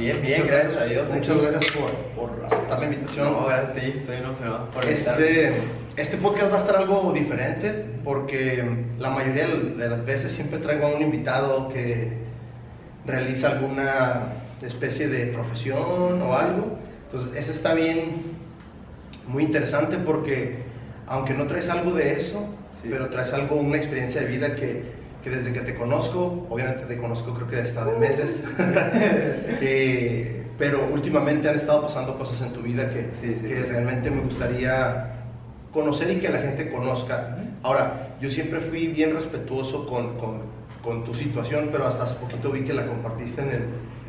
Bien, bien, Muchas gracias a Dios. Muchas aquí. gracias por, por aceptar la invitación. No, gracias a ti, estoy emocionado por. Este, este podcast va a estar algo diferente porque la mayoría de las veces siempre traigo a un invitado que realiza alguna especie de profesión o algo. Entonces, ese está bien, muy interesante porque aunque no traes algo de eso, Sí. pero traes algo, una experiencia de vida que, que desde que te conozco, obviamente te conozco creo que hasta de meses, eh, pero últimamente han estado pasando cosas en tu vida que, Sí, sí, que realmente me gustaría conocer y que la gente conozca. Ahora, yo siempre fui bien respetuoso con, con, con tu situación, pero hasta hace poquito vi que la compartiste en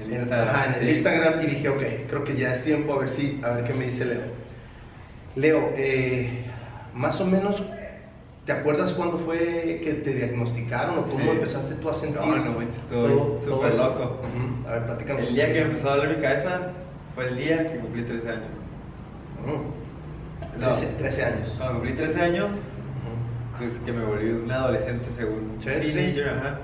el, Instagram, ajá, en el. Instagram y dije, ok, creo que ya es tiempo a ver, si, a ver qué me dice Leo. Leo, eh, más o menos, ¿te acuerdas cuándo fue que te diagnosticaron o cómo Sí. empezaste tú a sentir? No, no, todo- todo eso? loco. A ver, platícanos. El día que me empezó a doler mi cabeza fue el día que cumplí 13 años. No. 13, 13 años. Cuando cumplí 13 años, pues que me volví un adolescente según Sí, teenager, ajá.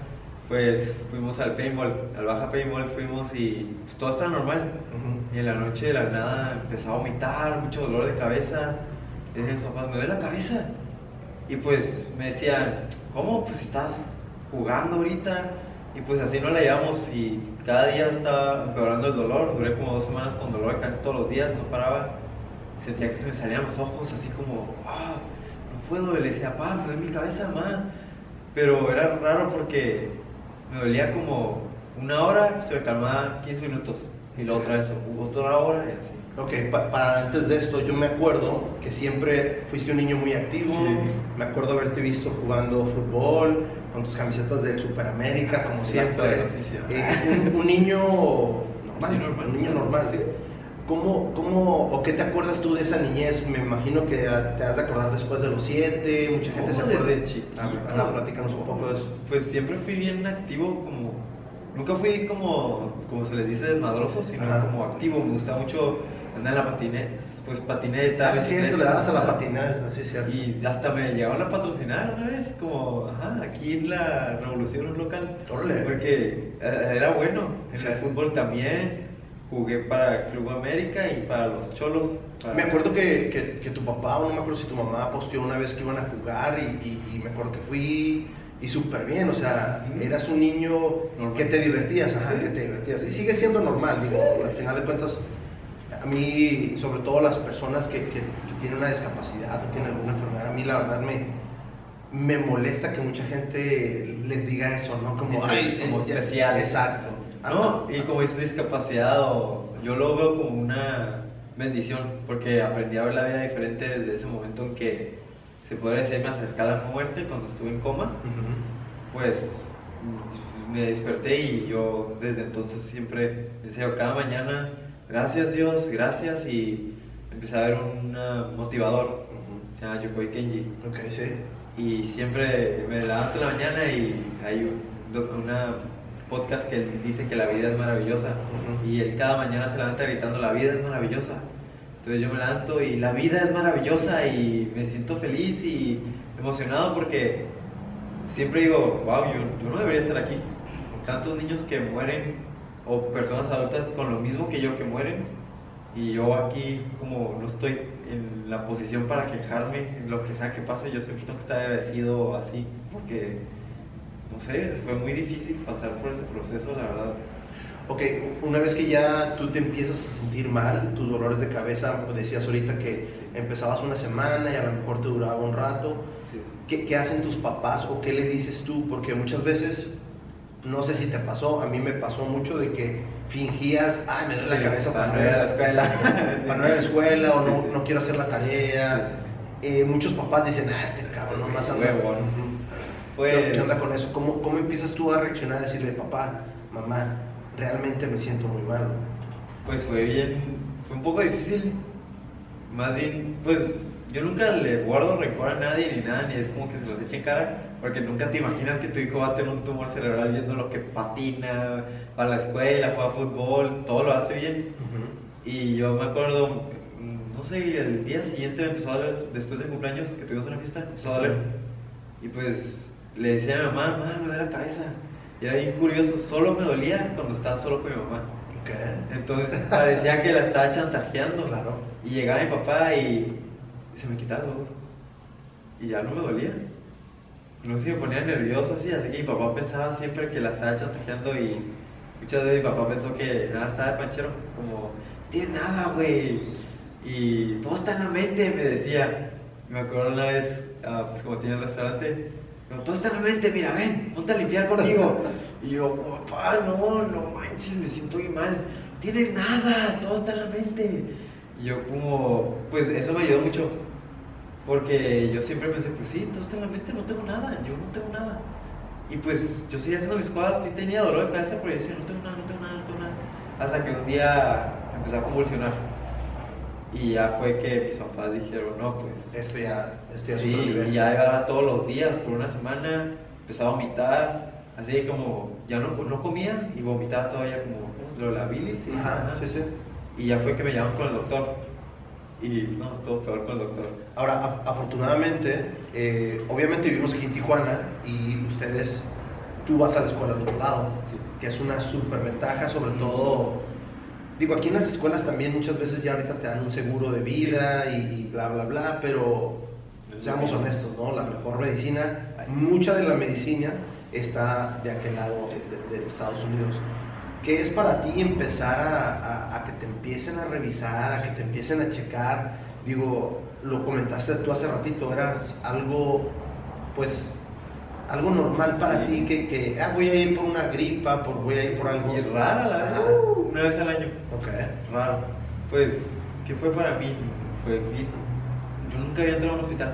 Pues fuimos al paintball, al baja paintball fuimos y pues, todo estaba normal. Y en la noche de la nada empezaba a vomitar, mucho dolor de cabeza. Y mis papás, me duele la cabeza. Y pues me decían, ¿cómo? Pues estás jugando ahorita. Y pues así no la llevamos y cada día estaba empeorando el dolor. Duré como dos semanas con dolor de cabeza todos los días, no paraba. Sentía que se me salían los ojos así como, ah, no puedo. Y le decía, papá, me duele mi cabeza, mamá. Pero era raro porque me dolía como una hora, se me calmaba 15 minutos. Y la otra vez, otra hora y así. Ok, pa- para antes de esto, yo me acuerdo que siempre fuiste un niño muy activo. Sí. Me acuerdo haberte visto jugando fútbol, con tus camisetas del Superamérica, como siempre. Eh, un, un niño normal, Sí, normal. un niño normal. Sí. ¿Cómo, ¿Cómo o qué te acuerdas tú de esa niñez? Me imagino que te has de acordar después de los siete, mucha gente se ¿Cómo acuerda. Ah, ah, platícanos un poco de eso. Pues siempre fui bien activo, como. Nunca fui como, como se les dice, desmadroso, sino Ajá. como activo. Me gustaba mucho en la patineta, pues patineta. Así es cierto, le a la ajá. patinada, así cierto. Y hasta me llegaron a patrocinar una vez, como, ajá, aquí en la Revolución local. Porque eh, era bueno. En el fútbol también. Jugué para Club América y para los Cholos. para- Me acuerdo que, que, que tu papá, o no me acuerdo si tu mamá posteó una vez que iban a jugar y, y- y me acuerdo que fui y súper bien, o sea, eras un niño Normal. que te divertías, ajá, Sí. que te divertías. Y sigue siendo normal, digo, al final de cuentas, a mí, sobre todo las personas que, que- que tienen una discapacidad o tienen alguna enfermedad, a mí la verdad me, me molesta que mucha gente les diga eso, ¿no? Como, Como ay, eh, especial. Exacto. No, y como dices discapacidad, o- yo lo veo como una bendición, porque aprendí a ver la vida diferente desde ese momento en que se podría decir me acerqué a la muerte cuando estuve en coma, pues me desperté y yo desde entonces siempre deseo cada mañana, gracias Dios, gracias y empecé a ver un motivador, Ujú. se llama Yokoi Kenji. Ok, sí. Y siempre me levanto en la mañana y hay un, una podcast que dice que la vida es maravillosa. Y él cada mañana se levanta gritando, la vida es maravillosa. Entonces yo me levanto y la vida es maravillosa y me siento feliz y emocionado porque siempre digo, wow, yo, yo no debería estar aquí. Tantos niños que mueren o personas adultas con lo mismo que yo que mueren y yo aquí como no estoy en la posición para quejarme en lo que sea que pase, yo siempre tengo que estar agradecido así porque no sé, fue muy difícil pasar por ese proceso, la verdad. Ok, una vez que ya tú te empiezas a sentir mal, tus dolores de cabeza, decías ahorita que empezabas una semana y a lo mejor te duraba un rato, Sí. ¿qué, qué hacen tus papás o qué le dices tú? Porque muchas veces, no sé si te pasó, a mí me pasó mucho de que fingías, ay, me duele Sí, la cabeza para no ir a la escuela, escuela. para no ir a la escuela o no, no quiero hacer la tarea. Eh, muchos papás dicen, ah, este cabrón nomás anda. Pues- ¿Qué, qué onda con eso? ¿Cómo, ¿Cómo empiezas tú a reaccionar, a decirle, papá, mamá, realmente me siento muy mal? Pues fue bien, fue un poco difícil. Más bien, pues yo nunca le guardo rencor a nadie ni nada, ni es como que se los eche en cara, porque nunca te imaginas que tu hijo va a tener un tumor cerebral viendo lo que patina, va a la escuela, juega fútbol, todo lo hace bien. Y yo me acuerdo, no sé, el día siguiente me empezó a doler, después de cumpleaños que tuvimos una fiesta, me empezó a doler. Y pues le decía a mi mamá, mamá, me duele la cabeza. Y era bien curioso, solo me dolía cuando estaba solo con mi mamá. Ok. Entonces parecía que la estaba chantajeando. Claro. Y llegaba mi papá y se me quitaba el dolor. Y ya no me dolía. No se me ponía nervioso así, así que mi papá pensaba siempre que la estaba chantajeando y muchas veces mi papá pensó que nada estaba de panchero, como, tienes nada, güey. Y todo está en la mente, me decía. Me acuerdo una vez, ah, pues como tiene el restaurante, no, todo está en la mente, mira, ven, ponte a limpiar conmigo. Y yo, papá, no, no manches, me siento muy mal. Tienes nada, todo está en la mente. Y yo como, pues eso me ayudó mucho. Porque yo siempre pensé, pues sí, está en la mente, no tengo nada, yo no tengo nada. Y pues yo seguía haciendo mis cosas, sí tenía dolor de cabeza, pero yo decía, no tengo nada, no tengo nada, no tengo nada. Hasta que un día empecé a convulsionar. Y ya fue que mis papás dijeron, no, pues Esto ya, esto ya Sí, y ya iba todos los días por una semana, empezaba a vomitar, así como ya no, no comía y vomitaba todavía como lo de la bilis. y- sí, sí. Y ya fue que me llamaron con el doctor. Y no, todo peor con el doctor. Ahora, af- afortunadamente, eh, obviamente vivimos aquí en Tijuana y ustedes, tú vas a la escuela al otro lado, Sí. que es una súper ventaja, sobre todo, digo, aquí en las escuelas también muchas veces ya ahorita te dan un seguro de vida y, y bla, bla, bla, pero seamos honestos, ¿no? La mejor medicina, mucha de la medicina está de aquel lado de, de Estados Unidos. ¿Qué es para ti empezar a, a- a que te empiecen a revisar, a que te empiecen a checar? Digo, lo comentaste tú hace ratito, era algo, pues, algo normal para Sí. ti, que, que ah, voy a ir por una gripa, por, voy a ir por algo. Y rara la verdad, una vez al año. Ok. Raro. Pues, ¿qué fue para mí? Fue bien. Yo nunca había entrado a un hospital.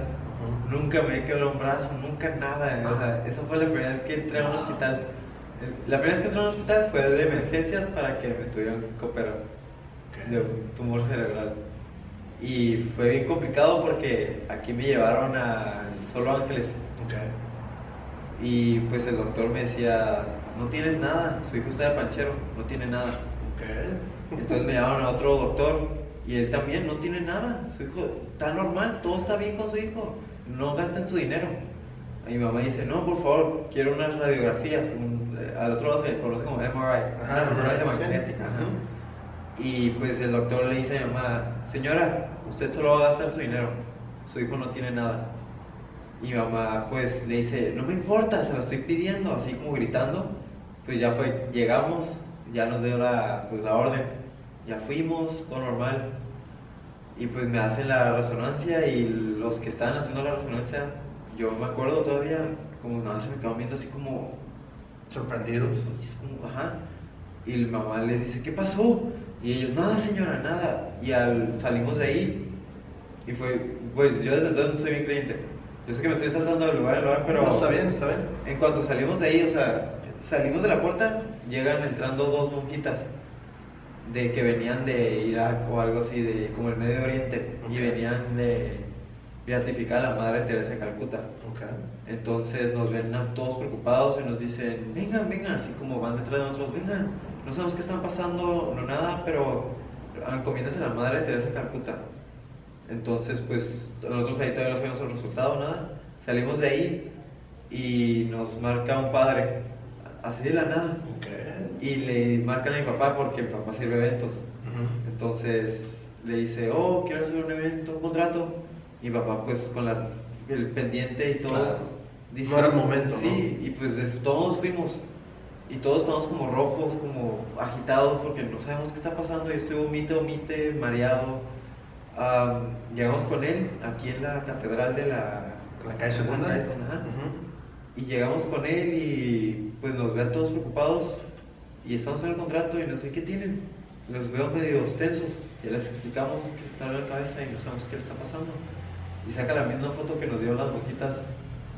Nunca me he quebrado un brazo, nunca nada. O sea, esa fue la primera vez que entré a un hospital. La primera vez que entré a un hospital fue de emergencias para que me tuvieran que operar de un tumor cerebral. Y fue bien complicado porque aquí me llevaron a Solo Ángeles. Y pues el doctor me decía, no tienes nada, su hijo está de panchero, no tiene nada. Entonces me llamaron a otro doctor y él también no tiene nada. Su hijo está normal, todo está bien con su hijo. No gasten su dinero. Y mi mamá dice, no, por favor, quiero unas radiografías. Un- eh, al otro lado se conoce como MRI, Ajá, una resonancia magnética. Y pues el doctor le dice a mi mamá, señora, usted solo va a gastar su dinero. Su hijo no tiene nada. Y mi mamá pues le dice, no me importa, se lo estoy pidiendo, así como gritando. Pues ya fue, llegamos, ya nos dio la, pues, la orden, ya fuimos, todo normal. Y pues me hacen la resonancia y los que estaban haciendo la resonancia, yo me acuerdo todavía, como nada, se me quedaban viendo así como, Sorprendidos. como, ajá. Y el mamá les dice, ¿qué pasó? Y ellos, nada señora, nada. Y al, salimos de ahí. Y fue, pues yo desde entonces no soy bien creyente. Yo sé que me estoy saltando de lugar en lugar, pero... No, está bien, está bien. En cuanto salimos de ahí, o sea, salimos de la puerta, llegan entrando dos monjitas de que venían de Irak o algo así, de como el Medio Oriente, y venían de beatificar a la Madre Teresa de Calcuta. Ok. Entonces nos ven todos preocupados y nos dicen, vengan, vengan, así como van detrás de nosotros, vengan, no sabemos qué están pasando, no nada, pero encomiéndense a la Madre Teresa de Calcuta. Entonces, pues nosotros ahí todavía no sabemos el resultado, nada. Salimos de ahí y nos marca un padre, así de la nada, Ok. y le marcan a mi papá porque mi papá sirve eventos. Ujú. Entonces le dice, oh, quiero hacer un evento, un contrato. Y papá, pues con la, el pendiente y todo, Claro. No era el momento, Sí, y pues es- todos fuimos. Y todos estamos como rojos, como agitados, porque no sabemos qué está pasando. Yo estoy vomite, vomite, mareado. Am, llegamos con él aquí en la catedral de la. La calle segunda. la calle. Y llegamos con él y pues nos ven todos preocupados y estamos en el contrato y no sé qué tienen. Los veo medio tensos. Ya les explicamos que está en la cabeza y no sabemos qué les está pasando. Y saca la misma foto que nos dio las mojitas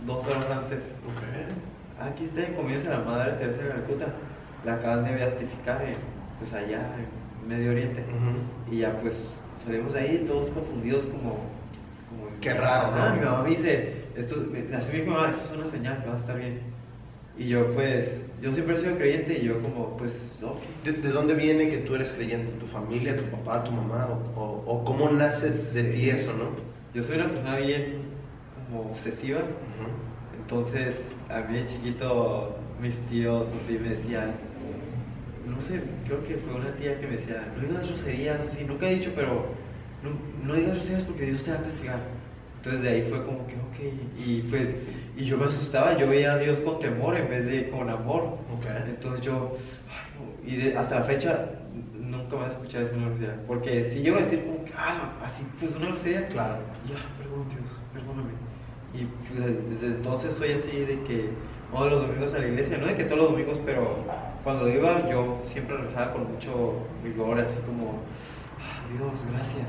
dos horas antes. Ok. Aquí está, comienza la madre Teresa de Calcuta. La acaban de beatificar en, pues allá en Medio Oriente. Y ya pues salimos de ahí todos confundidos como... como Qué raro, ¿no? Ah, mi mamá me dice, esto, así me dijo, "Ah, esto es una señal, que va a estar bien. Y yo pues, yo siempre he sido creyente y yo como, pues, ok. ¿De, de dónde viene que tú eres creyente? ¿Tu familia, tu papá, tu mamá? ¿O, o- o cómo nace de ti eso, no? Yo soy una persona bien como obsesiva, entonces a mí de chiquito mis tíos así me decían, no sé, creo que fue una tía que me decía, no digas groserías, así, nunca he dicho, pero no, no digas groserías porque Dios te va a castigar. Entonces de ahí fue como que, ok, y pues, y yo me asustaba, yo veía a Dios con temor en vez de con amor. Ok. Entonces yo, ay, no, y de- hasta la fecha nunca vas a escuchar eso una grosería. Porque si llego a decir como que, ah, así, pues una grosería, Claro. ya, perdón Dios, perdóname. Y pues, desde entonces soy así de que vamos los domingos a la iglesia, no de que todos los domingos, pero cuando iba yo siempre regresaba con mucho vigor, así como, ah, Dios, gracias.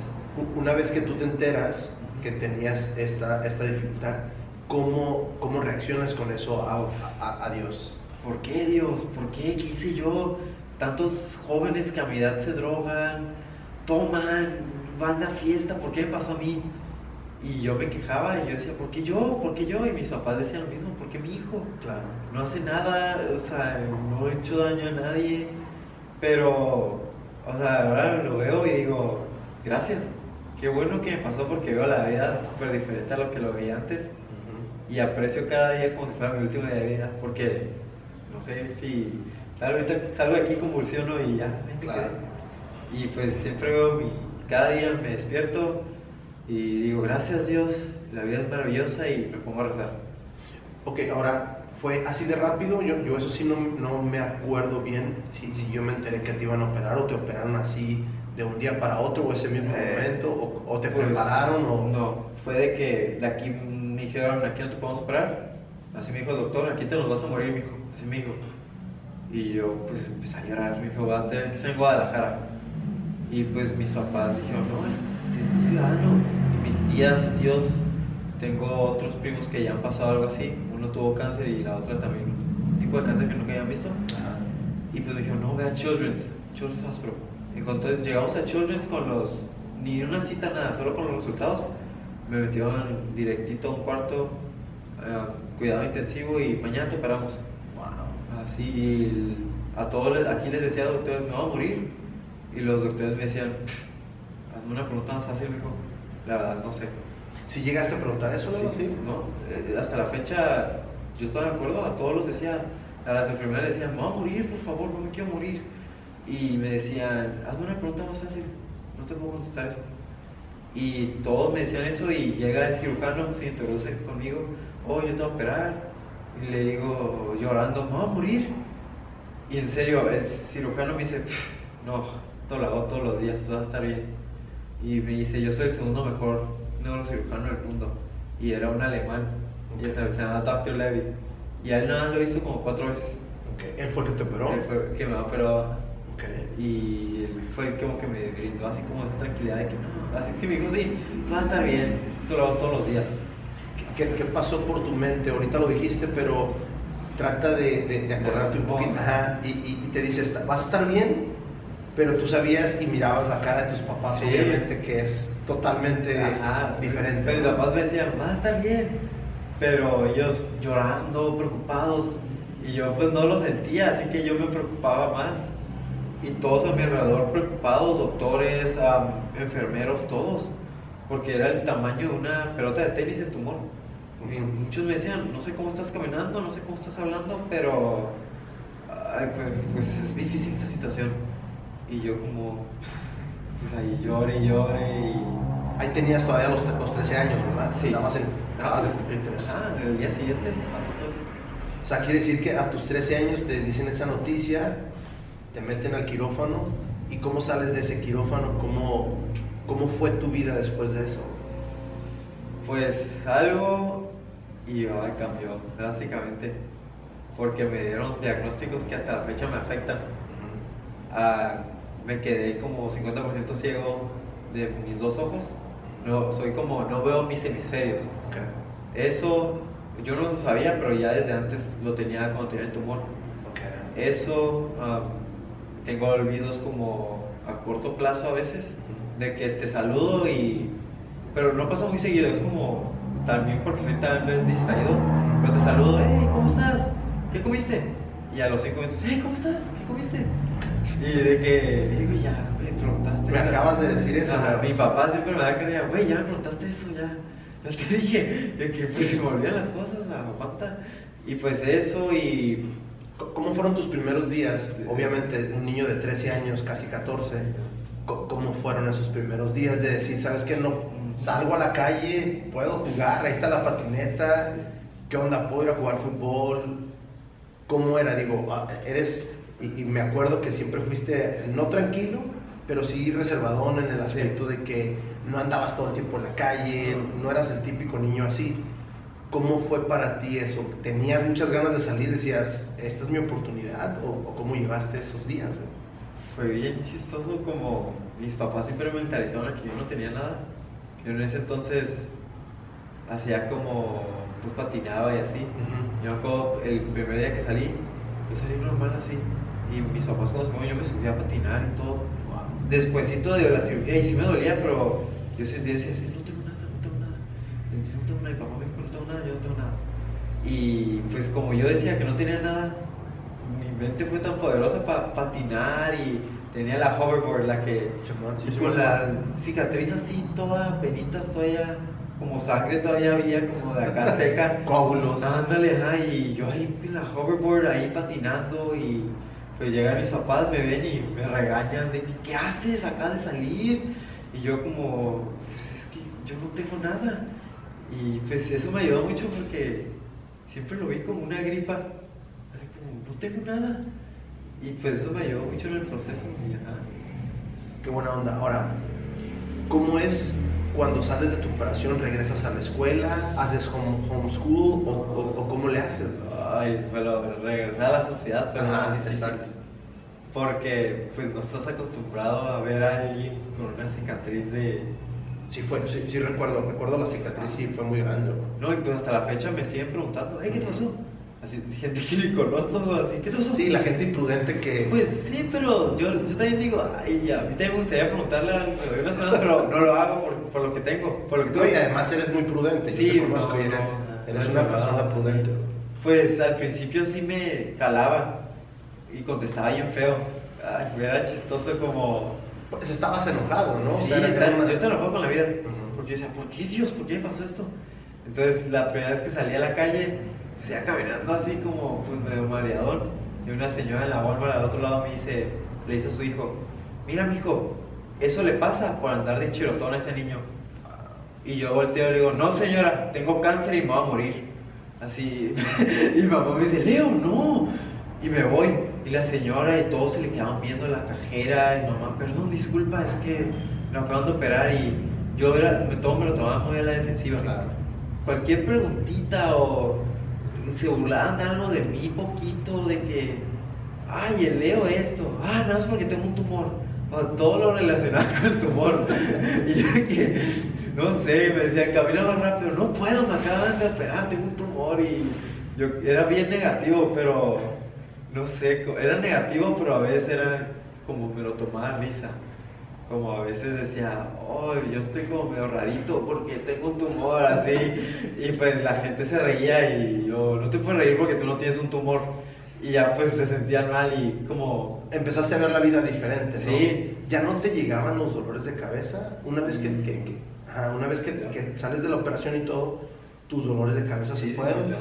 Una vez que tú te enteras que tenías esta, esta dificultad, ¿cómo, ¿cómo reaccionas con eso a, a- a Dios? ¿Por qué Dios? ¿Por qué? ¿Qué hice yo? Tantos jóvenes que a mi edad se drogan, toman, van a fiesta, ¿por qué me pasó a mí? Y yo me quejaba y yo decía, ¿por qué yo? ¿Por qué yo? Y mis papás decían lo mismo, ¿por qué mi hijo? Claro. no hace nada, o sea, no he hecho daño a nadie, pero, o sea, ahora lo veo y digo, gracias, qué bueno que me pasó porque veo la vida súper diferente a lo que lo veía antes y aprecio cada día como si fuera mi último día de vida, porque, no sé, si, claro, ahorita salgo de aquí convulsiono y ya, Claro. y pues siempre veo mi, cada día me despierto y digo, gracias Dios, la vida es maravillosa y me pongo a rezar. Ok, ahora, ¿fue así de rápido? Yo, yo eso sí no, no me acuerdo bien si, si yo me enteré que te iban a operar o te operaron así de un día para otro o ese mismo Eh, momento o, o te Pues, prepararon o... No, fue de que de aquí me dijeron, aquí no te podemos operar. Así me dijo el doctor, aquí te nos vas a morir, mijo. Así me dijo. Y yo pues empecé a llorar, me dijo, va a tener que ser en Guadalajara. Y pues mis papás dijeron, no, es ciudadano. Y mis tías, tíos, tengo otros primos que ya han pasado algo así. Uno tuvo cáncer y la otra también, un tipo de cáncer que nunca habían visto. Ajá. Y pues me dijeron, no, ve a Children's, Children's Hospital. Entonces llegamos a Children's con los, ni una cita, nada, solo con los resultados. Me metieron directito a un cuarto, eh, cuidado intensivo y mañana te operamos. Así, el- a todos, les- aquí les decía, doctores, me voy a morir. Y los doctores me decían, hazme una pregunta más fácil, mijo. La verdad, no sé. Si llegaste a preguntar eso, sí. ¿no? Eh, hasta la fecha, yo estaba de acuerdo, a todos los decía, a las enfermeras decían, me voy a morir, por favor, no me quiero morir. Y me decían, hazme una pregunta más fácil, no te puedo contestar eso. Y todos me decían eso y llega el cirujano, se introduce conmigo, oh, yo te voy a operar. Y le digo, llorando, me voy a morir. Y en serio, el cirujano me dice, no, esto lo hago todos los días, tú vas a estar bien. Y me dice, yo soy el segundo mejor neurocirujano del mundo. Y era un alemán, y se, se llama Dr. Levy. Y él nada lo hizo como cuatro veces. Ok. Él fue el que te operó. Él fue el que me operó. Ok. Y él fue el como que me brindó así como esa tranquilidad de que no, así que me dijo, sí, tú vas a estar bien, esto lo hago todos los días. ¿Qué, qué pasó por tu mente? Ahorita lo dijiste, pero trata de, de- de acordarte un poquito. Ajá, y, y- y te dices, vas a estar bien, pero tú sabías y mirabas la cara de tus papás, Sí. obviamente, que es totalmente Ajá, diferente. Mis papás me decían, va a estar bien. Pero ellos llorando, preocupados. Y yo pues no lo sentía, así que yo me preocupaba más. Y todos a mi alrededor preocupados, doctores, am, enfermeros, todos. Porque era el tamaño de una pelota de tenis el tumor. Muchos me decían, no sé cómo estás caminando, no sé cómo estás hablando, pero ay, pues, pues, es difícil tu situación. Y yo como, pues ahí llore y llore y... Ahí tenías todavía los, los 13 años, ¿verdad? Sí. Estabas en, acabas de cumplir 13. Ah, el día siguiente. O sea, quiere decir que a tus 13 años te dicen esa noticia, te meten al quirófano, ¿y cómo sales de ese quirófano? ¿Cómo, cómo fue tu vida después de eso? Pues salgo y ay, cambió drásticamente. Porque me dieron diagnósticos que hasta la fecha me afectan. Ah, me quedé como 50% ciego de mis dos ojos. No, soy como, no veo mis hemisferios. Ok. Eso yo no lo sabía, pero ya desde antes lo tenía cuando tenía el tumor. Ok. Eso, tengo olvidos como a corto plazo a veces, de que te saludo y... Pero no pasa muy seguido, es como también porque soy tal vez distraído, pero te saludo, hey, ¿cómo estás? ¿Qué comiste? Y a los cinco minutos, hey, ¿cómo estás? ¿Qué comiste? Y de que, "Ey, güey, ya me preguntaste. Me acabas de decir eso, mi papá siempre me da carrera, güey, ya me preguntaste eso, ya. Ya te dije, de que pues se me olvidan las cosas, la papata. Y pues eso, y ¿Cómo fueron tus primeros días? Obviamente, un niño de 13 años, casi 14. co- ¿Cómo fueron esos primeros días de decir, sabes que no salgo a la calle, puedo jugar, ahí está la patineta, qué onda, puedo ir a jugar fútbol? ¿Cómo era? Digo, ah, eres, y, y me acuerdo que siempre fuiste no tranquilo, pero sí reservadón en el aspecto de que no andabas todo el tiempo en la calle, no eras el típico niño así. ¿Cómo fue para ti eso? ¿Tenías muchas ganas de salir? ¿Decías, esta es mi oportunidad? ¿O, o cómo llevaste esos días? Fue bien chistoso como mis papás siempre me mentalizaron que yo no tenía nada. Yo en ese entonces hacía como, pues patinaba y así. Yo me acuerdo el primer día que salí, yo salí normal así. Y mis papás cuando se yo me subía a patinar y todo. Despuésito de la cirugía, y sí me dolía, pero yo sentía, decía, así, no tengo nada, no tengo nada. Yo no tengo nada, y papá me dijo, no tengo nada, yo no tengo nada. Y pues como yo decía que no tenía nada, mi mente fue tan poderosa para patinar y tenía la hoverboard, la que sí, sí, con me la cicatriz así, toda penitas todavía, como sangre todavía había, como de acá seca. Coágulos. Ándale, ajá, y yo ahí en la hoverboard, ahí patinando y pues llegan mis papás, me ven y me regañan de que, ¿qué haces? Acabas de salir. Y yo como, pues es que yo no tengo nada. Y pues eso me ayudó mucho porque siempre lo vi como una gripa, así como, no tengo nada. Y pues eso me ayudó mucho en el proceso. Qué buena onda. Ahora, ¿cómo es cuando sales de tu operación? ¿Regresas a la escuela? ¿Haces home, homeschool? O, o- o cómo le haces? Ay, pero regresar a la sociedad fue Ajá, exacto. Porque pues no estás acostumbrado a ver a alguien con una cicatriz de... Sí, fue, sí, sí recuerdo, recuerdo la cicatriz y fue muy grande. No, y pues hasta la fecha me siguen preguntando, "Ey, ¿qué pasó? Así, gente así, ¿qué te pasó? Sí, la gente imprudente que... Pues sí, pero yo, yo también digo, ay, a mí también me gustaría preguntarle a unas cosas, pero no lo hago por, por lo que tengo, por lo que No, y además eres muy prudente. yo Sí, te conozco no, y eres, eres no, una no, persona prudente. Pues al principio sí me calaba y contestaba bien feo. Ay, era chistoso como... Pues estabas enojado, ¿no? O Sí, sea, era- está- era una- yo estaba enojado con la vida. Porque yo decía, ¿por qué Dios? ¿Por qué me pasó esto? Entonces, la primera vez que salí a la calle, pues iba caminando así como pues, medio mareador. Y una señora en la Walmart al otro lado me dice, le dice a su hijo, mira, mijo, eso le pasa por andar de chirotón a ese niño. Y yo volteo y le digo, no señora, tengo cáncer y me voy a morir. Así, y mamá me dice, Leo, no. Y me voy. Y la señora y todos se le quedaban viendo la cajera. Y mamá, perdón, disculpa, es que me acaban de operar. Y yo era, me- todo me lo tomaba muy a la defensiva. Claro. Cualquier preguntita o se burlaban algo de mí poquito, de que, ay, el Leo esto, ah, no, es porque tengo un tumor. O todo lo relacionado con el tumor. y yo que, no sé, me decían, camina más rápido, no puedo, me acaban de operar, tengo un tumor. Y yo era bien negativo, pero no sé, era negativo, pero a veces era como me lo tomaba risa. Como a veces decía, oh, yo estoy como medio rarito porque tengo un tumor así. Y pues la gente se reía y yo, no te puedes reír porque tú no tienes un tumor. Y ya pues se sentían mal y como, Empezaste a ver la vida diferente, ¿no? Sí. ¿Ya no te llegaban los dolores de cabeza? Una vez que, que- que- ajá, una vez que, que sales de la operación y todo, tus dolores de cabeza se sí, fueron. sí,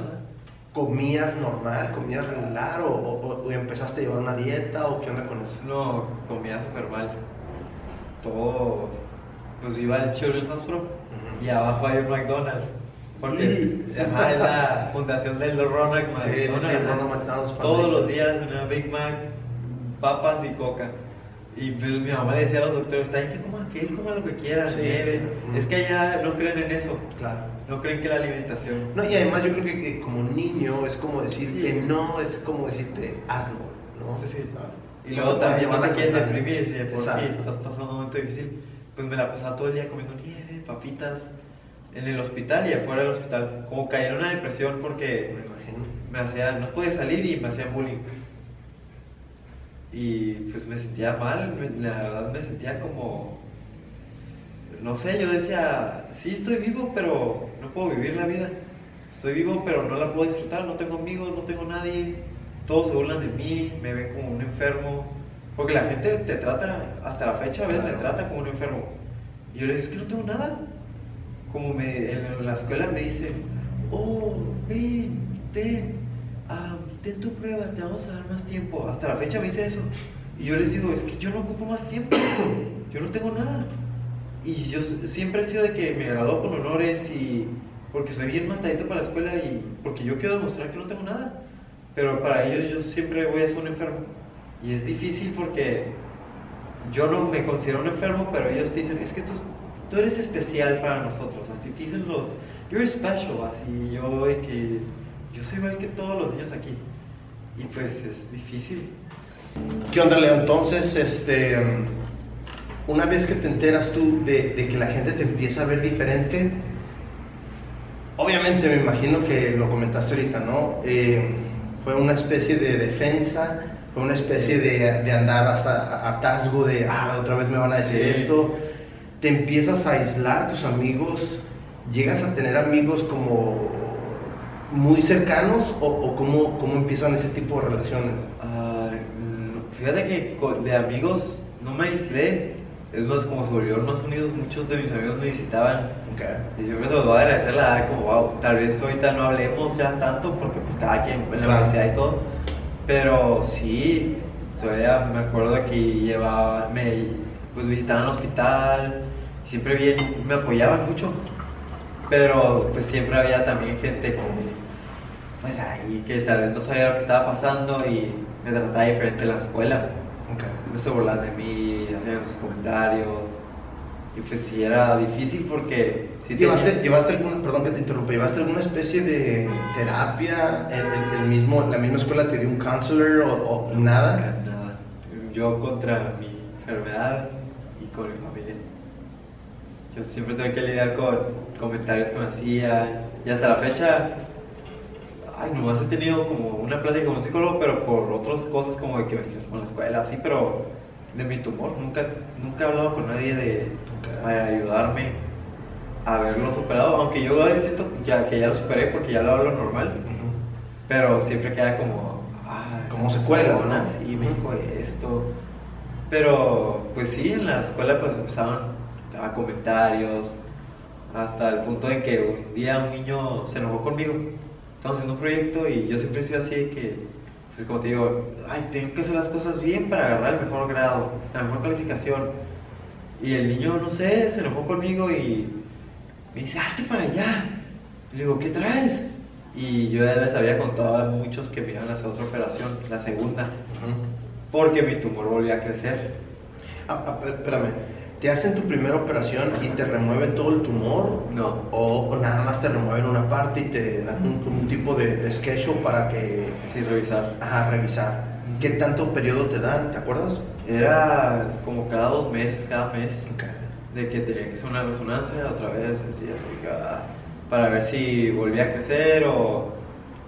¿Comías normal? ¿Comías regular? ¿O, o- o empezaste a llevar una dieta? ¿O qué onda con eso? no, comía súper mal. Todo, pues iba al Children's Hospital y abajo hay un McDonald's. Porque ajá, es la fundación del Ronald Sí, sí, sí, McDonald. Ronald McDonald's Todos los días una Big Mac, papas y coca. Y pues, mi mamá le decía a los doctores, está bien que coma, que él coma lo que quiera, Sí. nieve. Es que allá no creen en eso. Claro. No creen que la alimentación. No, y además yo creo que, que como niño es como decir Sí. que no, es como decirte hazlo, ¿no? Sí. Claro. Y luego No también no te a quieren deprimir, si de por sí estás pasando un momento difícil. Pues me la pasaba todo el día comiendo nieve, papitas, en el hospital y afuera del hospital. Como caí en una depresión porque Me imagino. me hacían, no podía salir y me hacían bullying. Y pues me sentía mal, me- la verdad me sentía como, no sé, yo decía, sí estoy vivo, pero no puedo vivir la vida. Estoy vivo, pero no la puedo disfrutar, no tengo amigos, no tengo nadie, todos se burlan de mí, me ven como un enfermo. Porque la gente te trata, hasta la fecha a veces Claro. te trata como un enfermo. Y yo le digo, es que no tengo nada. Como me, en la escuela me dicen, oh, ven, ten, ah, ten tu prueba, te vamos a dar más tiempo. Hasta la fecha me dice eso. Y yo les digo, es que yo no ocupo más tiempo, yo no tengo nada. Y yo siempre he sido de que me graduó con honores y porque soy bien matadito para la escuela y porque yo quiero demostrar que no tengo nada. Pero para ellos yo siempre voy a ser un enfermo. Y es difícil porque yo no me considero un enfermo, pero ellos te dicen, es que tú, tú eres especial para nosotros. Así te dicen los, you're special. Así yo de que yo soy igual que todos los niños aquí. Y pues es difícil. ¿Qué onda, Leo? Entonces, este, una vez que te enteras tú de, de que la gente te empieza a ver diferente, obviamente me imagino que lo comentaste ahorita, ¿no? Eh, fue una especie de defensa, fue una especie de, de andar hasta hartazgo de, ah, otra vez me van a decir Sí. esto. Te empiezas a aislar tus amigos, llegas a tener amigos como muy cercanos o, o cómo, cómo empiezan ese tipo de relaciones. Mm, fíjate que de amigos no me aislé. Es más, como se volvieron más unidos, muchos de mis amigos me visitaban. Y siempre se los voy a agradecer la verdad, como wow, tal vez ahorita no hablemos ya tanto porque pues cada quien en la Claro. universidad y todo. Pero sí, todavía me acuerdo que llevaba, me pues visitaban al hospital, siempre bien, me apoyaban mucho. Pero pues siempre había también gente como pues ahí que tal vez no sabía lo que estaba pasando y me trataba diferente en la escuela. No se burlaban de mí, hacían sus comentarios. Y pues sí, era difícil porque... Sí ¿Llevaste, tenía- ¿Llevaste alguna, perdón que te interrumpa, ¿llevaste alguna especie de terapia? ¿El, el- el mismo, ¿La misma escuela te dio un counselor o, o nada? Nada. Yo contra mi enfermedad y con mi familia. Yo siempre tuve que lidiar con comentarios que me hacían. Y hasta la fecha, ay, nomás he tenido como una plática con un psicólogo, pero por otras cosas como de que me estreso con la escuela, así, pero de mi tumor. Nunca, nunca he hablado con nadie de, para ayudarme a haberlo superado. Aunque yo siento ya, que ya lo superé porque ya lo hablo normal. Pero siempre queda como. "Ah, Como secuelas, ¿no? Sí, me dijo esto. Pero, pues sí, en la escuela pues empezaron a comentarios. Hasta el punto de que un día un niño se enojó conmigo. Estamos haciendo un proyecto y yo siempre he sido así que, pues como te digo, ay, tengo que hacer las cosas bien para agarrar el mejor grado, la mejor calificación. Y el niño, no sé, se enojó conmigo y me dice, hazte para allá. Le digo, ¿qué traes? Y yo ya les había contado a muchos que me iban a hacer otra operación, la segunda, porque mi tumor volvía a crecer. Ah, ah, espé- espérame, ¿te hacen tu primera operación y te remueven todo el tumor? No. ¿O, o nada más te remueven una parte y te dan un, un tipo de, de schedule para que, Sin revisar. ajá, revisar? ¿Qué tanto periodo te dan? ¿Te acuerdas? Era como cada dos meses, cada mes, de que tenía que hacer una resonancia otra vez, así, para ver si volvía a crecer o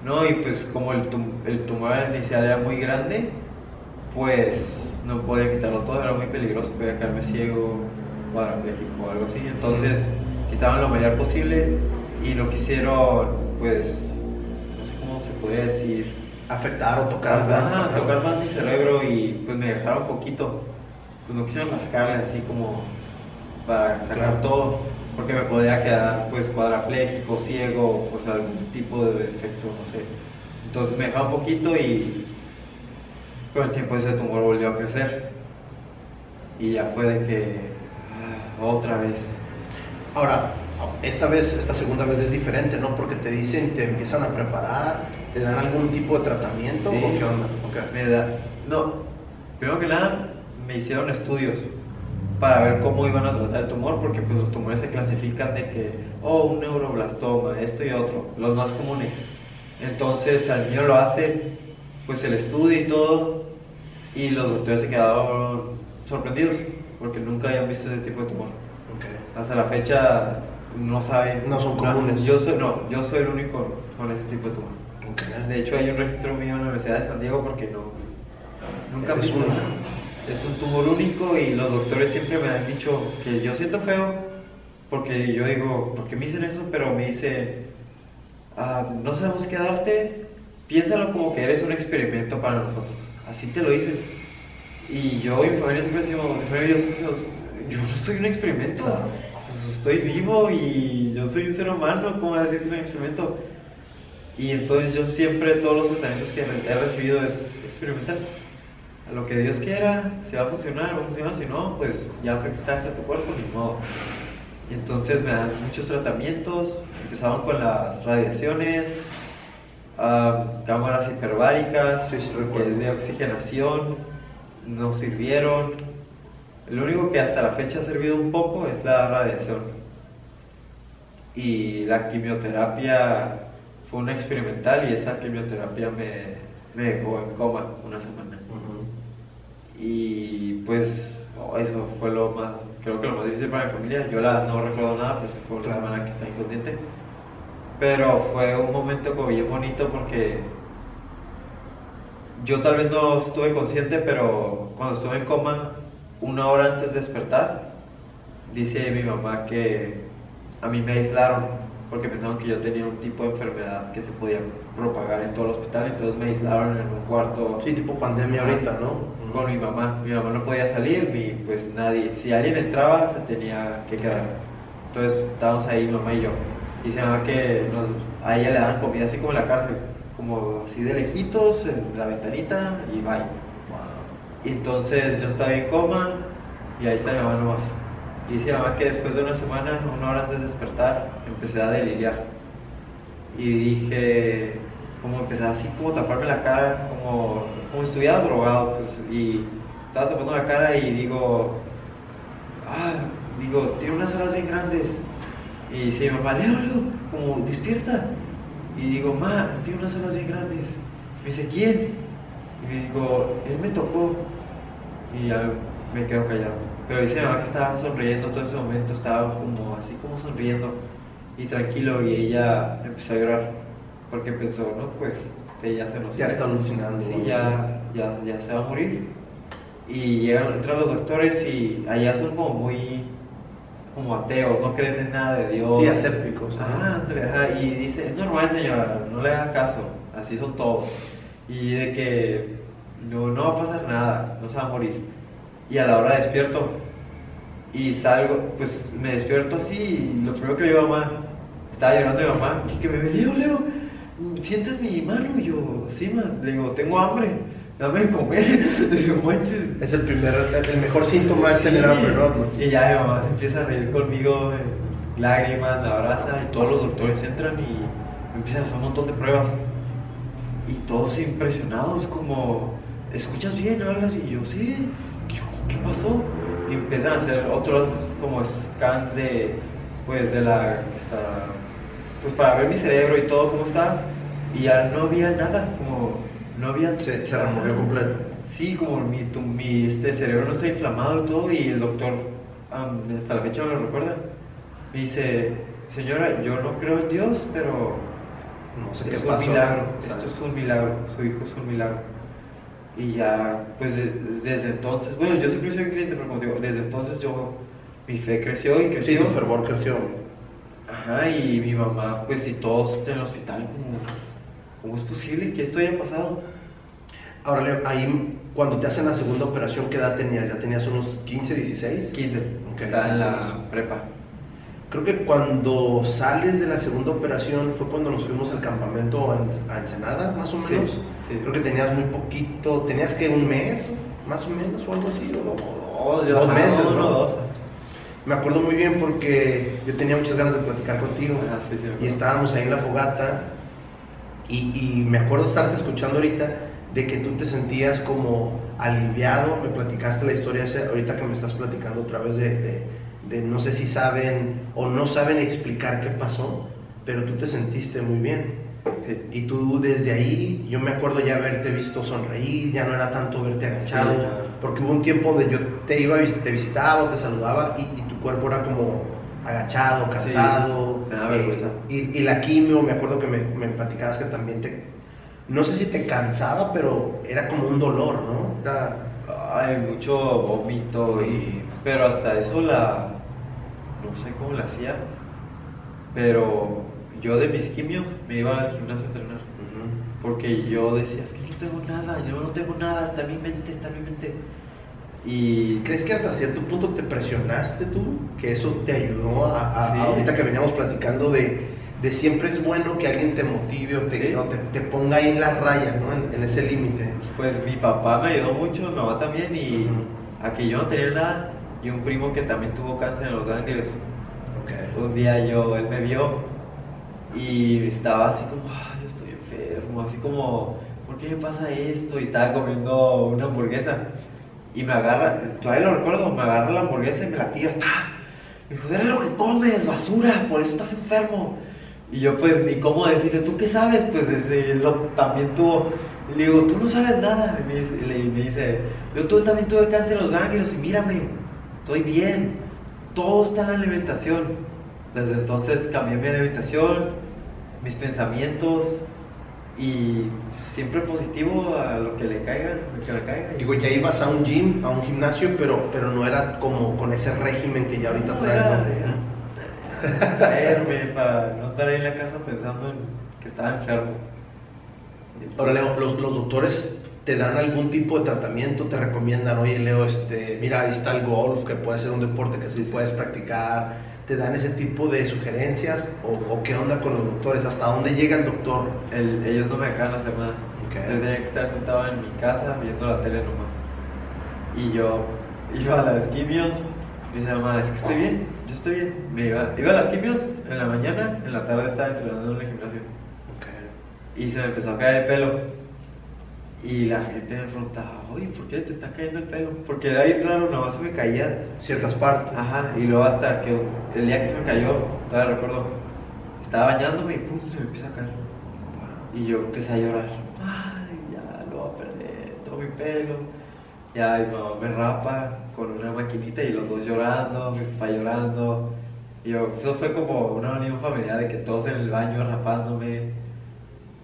no. Y pues como el, tum- el tumor inicial era muy grande, pues no podía quitarlo todo, era muy peligroso, podía quedarme ciego, cuadrapléjico o algo así. Entonces quitaban lo mayor posible y no quisieron, pues, no sé cómo se podría decir, Afectar o tocar alguna parte. tocar más mi cerebro y pues me dejaron un poquito. Pues no quisieron rascarle así como para sacar Claro. todo, porque me podría quedar pues cuadrapléjico, ciego, pues algún tipo de defecto, no sé. Entonces me dejaron un poquito y con el tiempo ese tumor volvió a crecer. Y ya fue de que ah, otra vez. Ahora, esta vez, esta segunda vez es diferente, ¿no? Porque te dicen, te empiezan a preparar, te dan algún tipo de tratamiento Sí. o qué onda? Ok. Me da, no, primero que nada me hicieron estudios para ver cómo iban a tratar el tumor, porque pues los tumores se clasifican de que, oh, un neuroblastoma, esto y otro, los más comunes. Entonces al niño lo hacen, pues el estudio y todo, y los doctores se quedaron sorprendidos, porque nunca habían visto ese tipo de tumor. Hasta la fecha no saben. No son comunes. yo soy, no, yo soy el único con ese tipo de tumor. De hecho, hay un registro mío en la Universidad de San Diego porque no. Nunca Eres visto. Es un tumor único y los doctores siempre me han dicho que yo siento feo porque yo digo, ¿por qué me dicen eso? Pero me dicen, "Ah, no sabemos qué darte, piénsalo como que eres un experimento para nosotros. Así te lo dicen. Y yo y mi familia siempre decimos, mi familia siempre decimos, yo no soy un experimento. Pues estoy vivo y yo soy un ser humano, ¿cómo decir que soy un experimento? Y entonces yo siempre todos los tratamientos que he recibido es experimental. A lo que Dios quiera, si va a funcionar, va a funcionar, si no, pues ya afectaste a tu cuerpo, ni modo. Y entonces me dan muchos tratamientos, empezaban con las radiaciones, cámaras hiperbáricas, que es de oxigenación, nos sirvieron. Lo único que hasta la fecha ha servido un poco es la radiación. Y la quimioterapia fue una experimental y esa quimioterapia me, me dejó en coma una semana. Y pues eso fue lo más, creo que lo más difícil para mi familia. Yo la, no recuerdo nada, pues fue una semana que está inconsciente. Pero fue un momento como bien bonito porque yo tal vez no estuve consciente, pero cuando estuve en coma, una hora antes de despertar, dice mi mamá que a mí me aislaron porque pensaban que yo tenía un tipo de enfermedad que se podía propagar en todo el hospital, entonces me aislaron en un cuarto. Sí, tipo pandemia ahorita, ¿no? Con mi mamá. Mi mamá no podía salir, y pues nadie. Si alguien entraba, se tenía que quedar. Entonces estábamos ahí, mamá y yo. Y se que nos, a ella le daban comida así como en la cárcel, como así de lejitos, en la ventanita y bye. Y entonces yo estaba en coma y ahí está mi mamá nomás. Dice mamá que después de una semana, una hora antes de despertar, empecé a deliriar. Y dije, como empecé así como taparme la cara, como, como estuviera drogado, pues, y estaba tapando la cara y digo, ah, digo, tiene unas alas bien grandes. Y dice mi mamá, Leo, como despierta. Y digo, ma, tiene unas alas bien grandes. Me dice, ¿quién? Y me digo, él me tocó. Y ya me quedo callado. Pero dice mi mamá que estaba sonriendo todo ese momento, estaba como así como sonriendo y tranquilo y ella empezó a llorar porque pensó, no, pues ella se nos... Ya está alucinando. Sí, ya, ya, ya se va a morir. Y llegan, entran los doctores y allá son como muy como ateos, no creen en nada de Dios. Sí, asépticos. Ah, y dice, es normal señora, no le haga caso, así son todos. Y de que no, no va a pasar nada, no se va a morir y a la hora despierto y salgo, pues me despierto así y lo primero que le digo a mamá, estaba llorando mi mamá, que me ve, Leo, Leo, ¿sientes mi mano? Y yo, sí, man, le digo, tengo hambre, dame de comer. Es el primer, el mejor síntoma es tener hambre, ¿no? Y ya mi mamá se empieza a reír conmigo, eh, lágrimas, me abraza y todos los doctores entran y me empiezan a hacer un montón de pruebas. Y todos impresionados, como, ¿escuchas bien? ¿Hablas? Y yo, sí. ¿qué pasó? Y empiezan a hacer otros como scans de, pues, de la, pues para ver mi cerebro y todo cómo está, y ya no había nada, como, no había... Se, se removió completo. Sí, como mi, mi este cerebro no está inflamado y todo, y el doctor, hasta la fecha me lo recuerda, me dice, señora, yo no creo en Dios, pero no sé es qué pasó. un milagro, esto es un milagro, su hijo es un milagro. Y ya, pues desde entonces, bueno, yo siempre soy cliente, pero como digo, desde entonces yo, mi fe creció y creció. Sí, tu fervor creció. Ajá, y mi mamá, pues, y todos en el hospital, como, ¿cómo es posible que esto haya pasado? Ahora, Leo, ahí, cuando te hacen la segunda operación, ¿qué edad tenías? ¿Ya tenías unos 15, 16? 15, okay, estaba en la prepa. Creo que cuando sales de la segunda operación fue cuando nos fuimos al campamento a Ensenada, más o menos. Sí, Creo que tenías muy poquito, tenías que un mes, más o menos, o algo así, o, dos meses, ¿no? Dos. Me acuerdo muy bien porque yo tenía muchas ganas de platicar contigo ah, y estábamos ahí en la fogata y, y me acuerdo estarte escuchando ahorita de que tú te sentías como aliviado, me platicaste la historia ahorita que me estás platicando otra vez de de no sé si saben o no saben explicar qué pasó, pero tú te sentiste muy bien. Y tú desde ahí, yo me acuerdo ya haberte visto sonreír, ya no era tanto verte agachado, porque hubo un tiempo donde yo te iba, te visitaba, te saludaba y, tu cuerpo era como agachado, cansado. Eh, y, y, la quimio, me acuerdo que me, me, platicabas que también te, no sé si te cansaba, pero era como un dolor, ¿no? Era... Ay, mucho vómito y... Pero hasta eso la, no sé cómo lo hacía, pero yo de mis quimios me iba al gimnasio a entrenar. Porque yo decía, es que no tengo nada, yo no tengo nada, está en mi mente, está en mi mente. Y... ¿Crees que hasta cierto punto te presionaste tú? Que eso te ayudó a, ahorita que veníamos platicando de, de siempre es bueno que alguien te motive o te, Sí. o te, te ponga ahí en la raya, ¿no? En, en ese límite. Pues mi papá me ayudó mucho, mi mamá también, y Ujú. aquí yo no tenía nada, y un primo que también tuvo cáncer en Los Ángeles. Ok. Un día yo, él me vio y estaba así como, "Ay, yo estoy enfermo, así como, ¿por qué me pasa esto? Y estaba comiendo una hamburguesa y me agarra, todavía lo recuerdo, me agarra la hamburguesa y me la tira, ¡ta! Me dijo, eres lo que comes, basura, por eso estás enfermo. Y yo pues ni cómo decirle, ¿tú qué sabes? Pues lo, también tuvo, le digo, tú no sabes nada. Y me dice, le- dice, yo tú también tuve cáncer en los ganglios y mírame, estoy bien, todo está en la alimentación. Desde entonces cambié mi alimentación, mis pensamientos y siempre positivo a lo que le caiga, lo que le caiga. Digo, ya ibas a un gym, a un gimnasio, pero, pero no era como con ese régimen que ya ahorita No, traes, ¿no? era Traerme para no estar ahí en la casa pensando en que estaba enfermo. Ahora, Leo, los, los doctores te dan algún tipo de tratamiento, te recomiendan, oye, Leo, este, mira, ahí está el golf, que puede ser un deporte que sí puedes practicar, te dan ese tipo de sugerencias, o, o qué onda con los doctores, hasta dónde llega el doctor. El- ellos no me dejaban hacer nada. Ok. Yo tenía que estar sentado en mi casa viendo la tele nomás. Y yo iba a las quimios, y mi mamá, es que estoy bien, yo estoy bien. Me iba, iba a las quimios en la mañana, en la tarde estaba entrenando en el gimnasio. Y se me empezó a caer el pelo. Y la gente me preguntaba, oye, ¿por qué te está cayendo el pelo? Porque era bien raro, nomás se me caía. Ciertas partes. Ajá, y luego hasta que el día que se me cayó, todavía recuerdo, estaba bañándome y pum, se me empieza a caer. Y yo empecé a llorar. Ay, ya lo voy a perder, todo mi pelo. Ya mi mamá me rapa con una maquinita y los dos llorando, mi papá llorando. Y yo, eso fue como una unión familiar de que todos en el baño rapándome.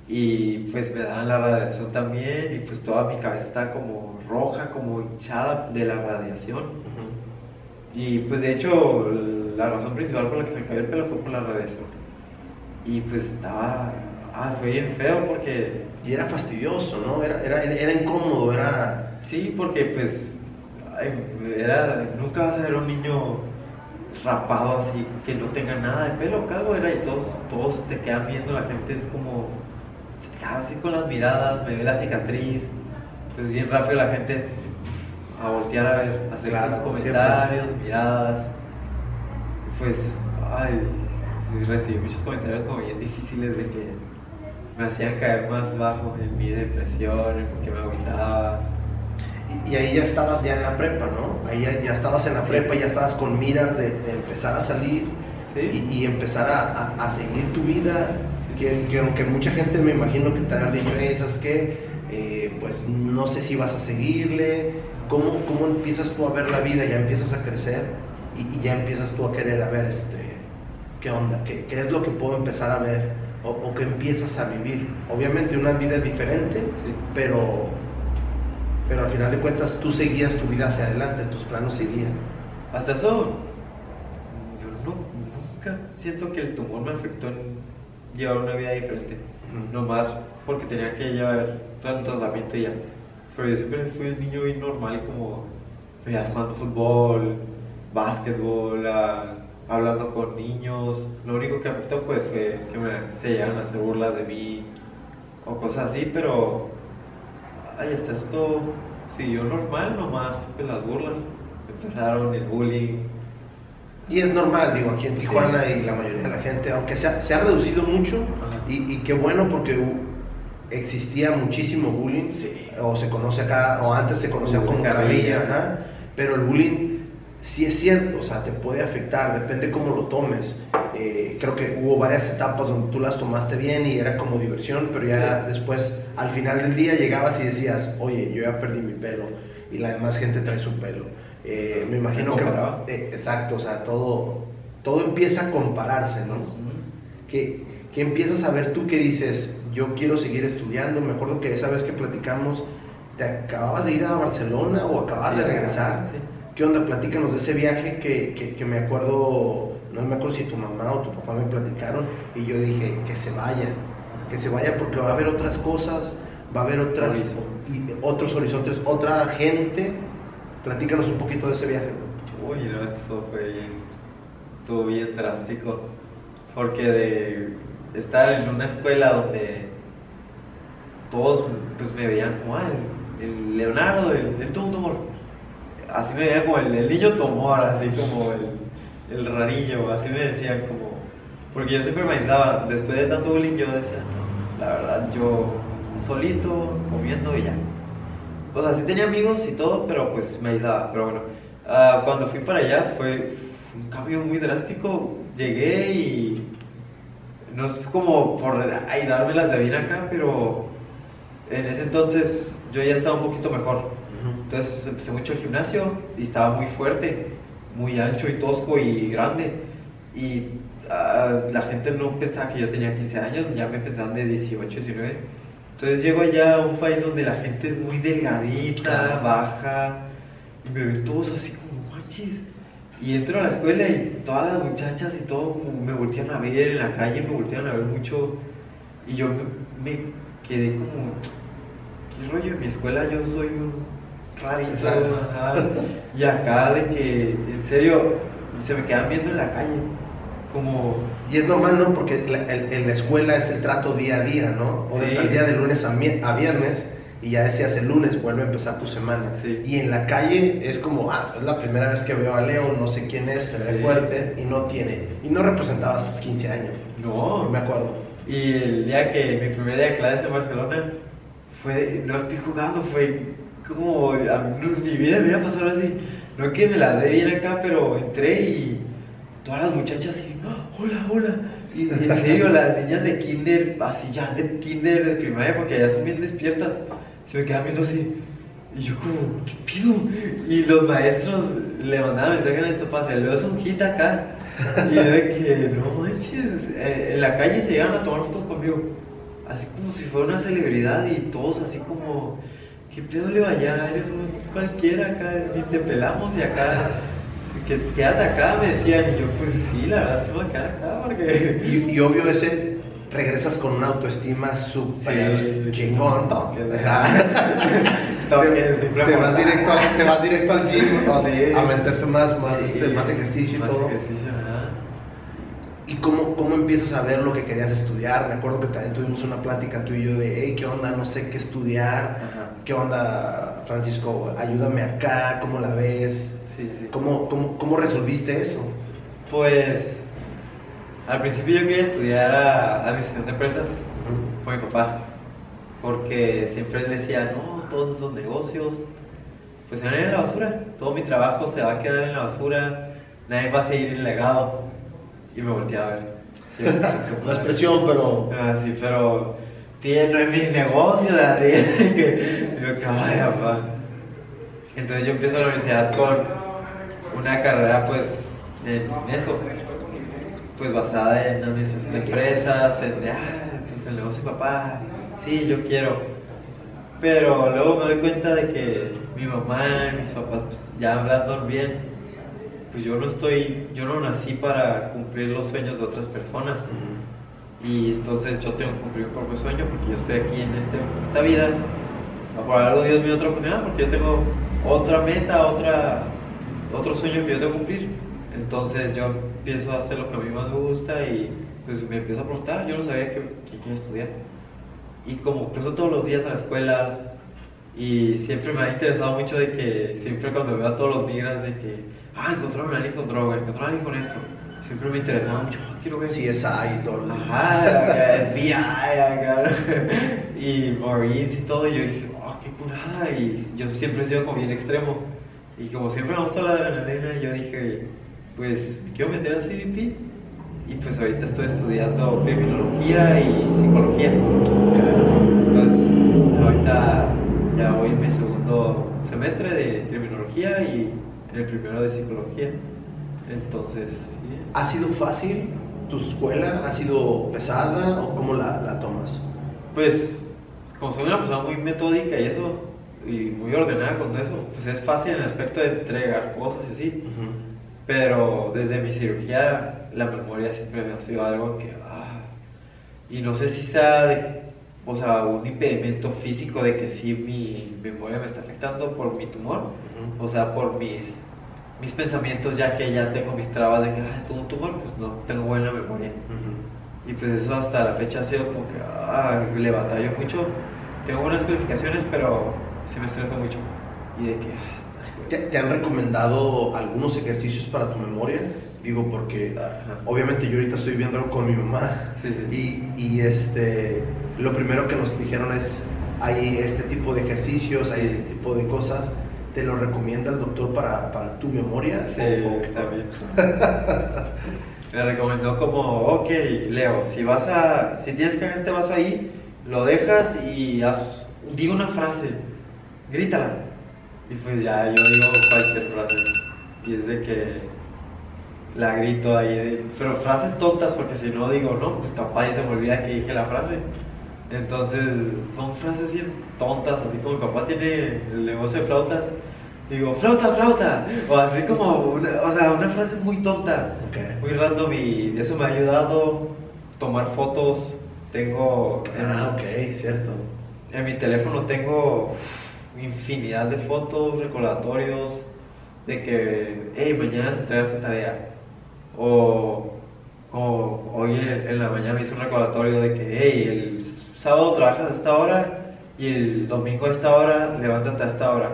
Y pues me daban la radiación también y pues toda mi cabeza estaba como roja, como hinchada de la radiación. Y pues de hecho la razón principal por la que se me cayó el pelo fue por la radiación. Y pues estaba, ah, fue bien feo porque, Y era fastidioso, ¿no? Era, era, era incómodo, era... sí, porque pues era, nunca vas a ver un niño rapado así que no tenga nada de pelo, calvo era y todos, todos te quedan viendo, la gente es como, así con las miradas, me ve la cicatriz, pues bien rápido la gente a voltear a ver, a hacer Claro, sus comentarios, miradas, pues, ay, recibí muchos comentarios como bien difíciles de que me hacían caer más bajo en mi depresión, en porque me agüitaba. Y, y ahí ya estabas ya en la prepa, ¿no? Ahí ya, ya estabas en la Sí. prepa, ya estabas con miras de, de empezar a salir Sí. y, y empezar a, a- a seguir tu vida. Que, que aunque mucha gente me imagino que te han dicho, "Hey, ¿sabes qué? Eh, pues no sé si vas a seguirle. ¿Cómo, ¿Cómo empiezas tú a ver la vida? Ya empiezas a crecer y, y ya empiezas tú a querer a ver este, qué onda, qué, qué es lo que puedo empezar a ver o, o que empiezas a vivir. Obviamente una vida diferente, Sí. pero, pero al final de cuentas tú seguías tu vida hacia adelante, tus planos seguían. Hasta eso, yo no, nunca siento que el tumor me afectó en llevar una vida diferente. Ujú. Nomás porque tenía que llevar tanto tratamiento y ya. Pero yo siempre fui un niño bien normal, como mira, jugando fútbol, básquetbol, ah, hablando con niños. Lo único que afectó pues fue que me, se llegaron a hacer burlas de mí o cosas así, pero ay, hasta esto siguió normal, nomás pues las burlas. Empezaron el bullying. Y es normal, digo, aquí en Tijuana y la mayoría de la gente, aunque se ha, se ha reducido mucho, y, y qué bueno porque existía muchísimo bullying, Sí. o se conoce acá, o antes se conocía como carrilla. carrilla, ajá, pero el bullying sí es cierto, o sea, te puede afectar, depende cómo lo tomes. Eh, creo que hubo varias etapas donde tú las tomaste bien y era como diversión, pero ya Sí. después, al final del día, llegabas y decías, oye, yo ya perdí mi pelo y la demás gente trae su pelo. Eh, me imagino que... eh, exacto, o sea, todo, todo empieza a compararse, ¿no? que, que empiezas a ver tú que dices, yo quiero seguir estudiando. Me acuerdo que esa vez que platicamos, te acababas de ir a Barcelona o acabas Sí, de regresar. sí. ¿Qué onda? Platícanos de ese viaje que, que, que me acuerdo, no me acuerdo si tu mamá o tu papá me platicaron y yo dije, que se vaya, que se vaya porque va a haber otras cosas, va a haber otras, y- otros horizontes, otra gente. Platícanos un poquito de ese viaje. Uy, no, eso fue bien, estuvo bien drástico. Porque de, estar en una escuela donde todos pues me veían como, ah, el, el Leonardo, el, el tumor. Así me veían como el, el niño tumor, así como el, el rarillo, así me decían como... Porque yo siempre me aislaba, después de tanto bullying yo decía, la verdad, yo solito, comiendo y ya. O sea, sí tenía amigos y todo, pero pues me aislaba. Pero bueno, ah, cuando fui para allá fue un cambio muy drástico. Llegué y no es como por ay, darme las de bien acá, pero en ese entonces yo ya estaba un poquito mejor. Entonces empecé mucho el gimnasio y estaba muy fuerte, muy ancho y tosco y grande. Y ah, la gente no pensaba que yo tenía 15 años, ya me pensaban de 18, 19. Entonces llego allá a un país donde la gente es muy delgadita, baja, y me ven todos así como manches. Y entro a la escuela y todas las muchachas y todo como me voltean a ver en la calle, me voltean a ver mucho. Y yo me, me quedé como, ¿qué rollo? En mi escuela yo soy un rarito. Ajá. Y acá de que, en serio, se me quedan viendo en la calle. Como, Y es normal, ¿no? Porque la- el- en la escuela es el trato día a día, ¿no? O Sí. el día de lunes a, a viernes y ya decías el lunes, vuelve a empezar tu semana. Sí. Y en la calle es como, ah, es la primera vez que veo a Leo, no sé quién es, se ve Sí. fuerte y no tiene, y no representabas tus 15 años. no. No me acuerdo. Y el día que mi primer día de clases en Barcelona fue, no estoy jugando, fue como, a mi vida me había pasado así. No que me la dé bien acá, pero entré y todas las muchachas así, "Ah, hola, hola. Y en serio, las niñas de kinder, así ya de kinder, de primaria, porque ya son bien despiertas, se me quedan viendo así. Y yo como, ¿qué pido? Y los maestros le mandaban mensajes a papás, el Leo es un hit acá. Y yo de que, no manches, eh, en la calle se llegan a tomar fotos conmigo. Así como si fuera una celebridad y todos así como, ¿qué pedo le vaya? Eres un cualquiera acá, ni te pelamos y acá, que quédate acá, me decían. Y yo, pues sí, la verdad, se me quedar acá porque... Y, y obvio ese, regresas con una autoestima súper Sí, chingón. te, vas directo al, te vas directo al gym a meterte más, más, Sí, este, más ejercicio y más todo. ejercicio, ¿verdad? ¿Y cómo, cómo empiezas a ver lo que querías estudiar? Me acuerdo que también tuvimos una plática tú y yo de, hey, ¿qué onda? No sé qué estudiar. Ajá. ¿Qué onda, Francisco? Ayúdame acá, ¿cómo la ves? Sí, sí. ¿Cómo, cómo, cómo resolviste eso? Pues al principio yo quería estudiar a administración de empresas con mi papá, porque siempre él decía, no, todos los negocios, pues se van a ir a la basura, todo mi trabajo se va a quedar en la basura, nadie va a seguir el legado. Y me volteé a ver. Yo, No es presión, pero... Ah, sí, pero es mis negocios, así. yo, que papá. Entonces yo empiezo la universidad con una carrera, pues, en eso, pues basada en administración de empresas, en, de, ah, pues el negocio de papá, sí, yo quiero. Pero luego me doy cuenta de que mi mamá y mis papás, pues, ya hablando bien, pues yo no estoy, yo no nací para cumplir los sueños de otras personas. Y entonces yo tengo que cumplir mi propio sueño porque yo estoy aquí en este, esta vida. Por algo Dios me dio otra oportunidad porque yo tengo otra meta, otra, otro sueño que yo tengo que cumplir. Entonces yo empiezo a hacer lo que a mí más me gusta y pues me empiezo a preguntar. Yo no sabía que, que quería estudiar. Y como cruzo todos los días a la escuela y siempre me ha interesado mucho de que siempre cuando veo a todos los migras de que, ah, encontraron a alguien con droga, encontraron a alguien con esto. Siempre me interesaba mucho, ah, quiero ver. CSI y todo. lo- Ajá, FBI, acá, y Marines y todo, y yo dije, oh, qué curada, y yo siempre he sido como bien extremo, y como siempre me gusta la adrenalina, yo dije, pues, me quiero meter al CBP, y pues ahorita estoy estudiando criminología y psicología, entonces ahorita ya voy en mi segundo semestre de criminología y en el primero de psicología, entonces, sí, ¿Ha sido fácil tu escuela? ¿Ha sido pesada o cómo la, la tomas? Pues, como soy una persona muy metódica y eso, y muy ordenada con eso, pues es fácil en el aspecto de entregar cosas y así. Pero desde mi cirugía, la memoria siempre me ha sido algo que, ah, y no sé si sea, de- o sea, un impedimento físico de que sí mi memoria me está afectando por mi tumor, Ujú. o sea, por mis, mis pensamientos, ya que ya tengo mis trabas de que, ah, tuve un tumor, pues no tengo buena memoria. Y pues eso hasta la fecha ha sido como que ah, le batallo mucho. Tengo buenas calificaciones, pero sí me estreso mucho. Y de que... ¿Te, te han recomendado algunos ejercicios para tu memoria? Digo, porque Ajá. obviamente yo ahorita estoy viéndolo con mi mamá. Sí, sí. Y, y, este, lo primero que nos dijeron es, hay este tipo de ejercicios, hay este tipo de cosas. ¿Te lo recomienda el doctor para, para tu memoria? Sí, ¿O- o- también. Me recomendó como, ok, Leo, si vas a, si tienes que ver este vaso ahí, lo dejas y haz, di una frase, grítala. Y pues ya yo digo cualquier frase. Y es de que la grito ahí, de- pero frases tontas porque si no digo, no, pues capaz y se me olvida que dije la frase. Entonces son frases bien tontas, así como mi papá tiene el negocio de flautas. Digo, flauta, flauta. O así como, una, o sea, una frase muy tonta, Ok. muy random y eso me ha ayudado. Tomar fotos. Tengo. en- Ah, ok, cierto. en mi teléfono tengo infinidad de fotos, recordatorios de que, hey, mañana se entrega esta tarea. O como hoy en en la mañana me hizo un recordatorio de que, hey, el sábado trabajas a esta hora y el domingo a esta hora, levántate a esta hora.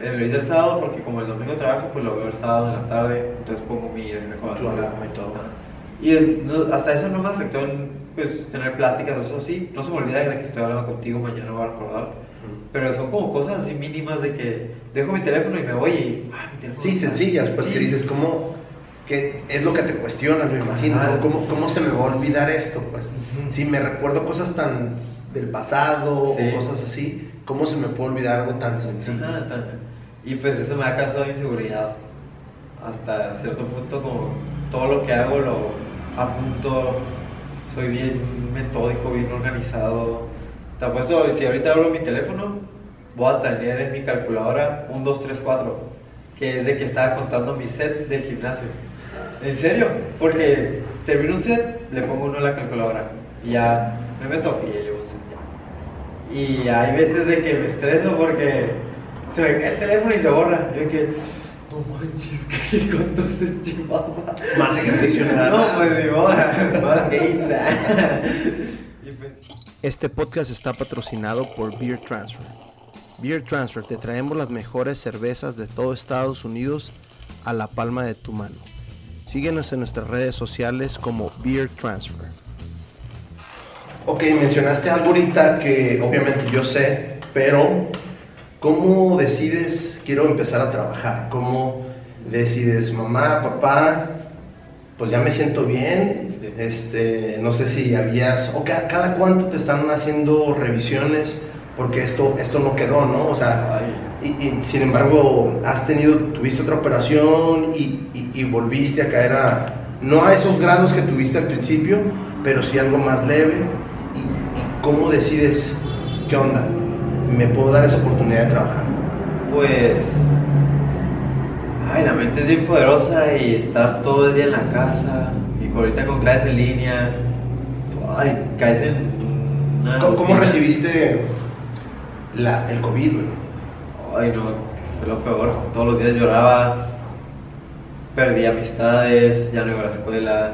Eh, lo hice el sábado porque como el domingo trabajo, pues lo veo el sábado en la tarde, entonces pongo mi recordatorio. y todo. Y el- no- hasta eso no me afectó en pues, tener pláticas, eso sí. No se me olvida de que estoy hablando contigo, mañana voy a recordar. Pero son como cosas así mínimas de que dejo mi teléfono y me voy y. Ah, mi teléfono Sí, sencillas, pues Sí. que dices, ¿cómo? Que es lo que te cuestionas, me imagino. ¿Cómo, ¿Cómo se me va a olvidar esto? Pues si me recuerdo cosas tan del pasado Sí. o cosas así, ¿cómo se me puede olvidar algo tan sencillo? Ajá, tan- Y pues eso me ha causado inseguridad. Hasta cierto punto, como todo lo que hago lo apunto. Soy bien metódico, bien organizado. Te apuesto, si ahorita abro mi teléfono, voy a tener en mi calculadora un 2, 3, 4, que es de que estaba contando mis sets del gimnasio. ¿En serio? Porque termino un set, le pongo uno a la calculadora y ya me meto y ya llevo un set. Y hay veces de que me estreso porque se me cae el teléfono y se borra. Yo que, no manches, ¿qué cuánto se llevaba? Más ejercicio nada No, pues modo, más gains. Este podcast está patrocinado por Beer Transfer. Beer Transfer, te traemos las mejores cervezas de todo Estados Unidos a la palma de tu mano. Síguenos en nuestras redes sociales como Beer Transfer. Ok, mencionaste algo ahorita que obviamente yo sé, pero ¿cómo decides quiero empezar a trabajar? ¿Cómo decides, mamá, papá, pues ya me siento bien? Este, no sé si habías, o ca- cada cuánto te están haciendo revisiones, porque esto, esto no quedó, ¿no? O sea, y, y, sin embargo, has tenido, tuviste otra operación y, y- y volviste a caer a, no a esos grados que tuviste al principio, pero sí algo más leve. ¿Y, y cómo decides, qué onda? ¿Me puedo dar esa oportunidad de trabajar? Pues. Ay, la mente es bien poderosa y estar todo el día en la casa. Ahorita con clases en línea. Ay, caes en. una ¿Cómo, recibiste la, el COVID? güey? Ay, no, fue lo peor. Todos los días lloraba. Perdí amistades, ya no iba a la escuela.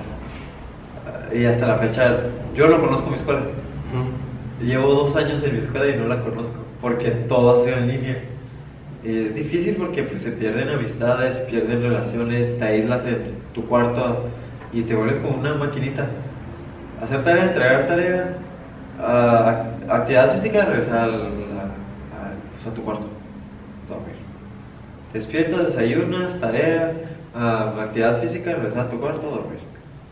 Y hasta la fecha, yo no conozco mi escuela. Llevo dos años en mi escuela y no la conozco, porque todo ha sido en línea. Es difícil porque pues, se pierden amistades, pierden relaciones, te aíslas en tu cuarto y te vuelves como una maquinita. Hacer tarea, entregar tarea, ah, ac- actividad física, regresar al- a, tu cuarto, dormir. Despiertas, desayunas, tarea, ah, actividad física, regresar a tu cuarto, dormir.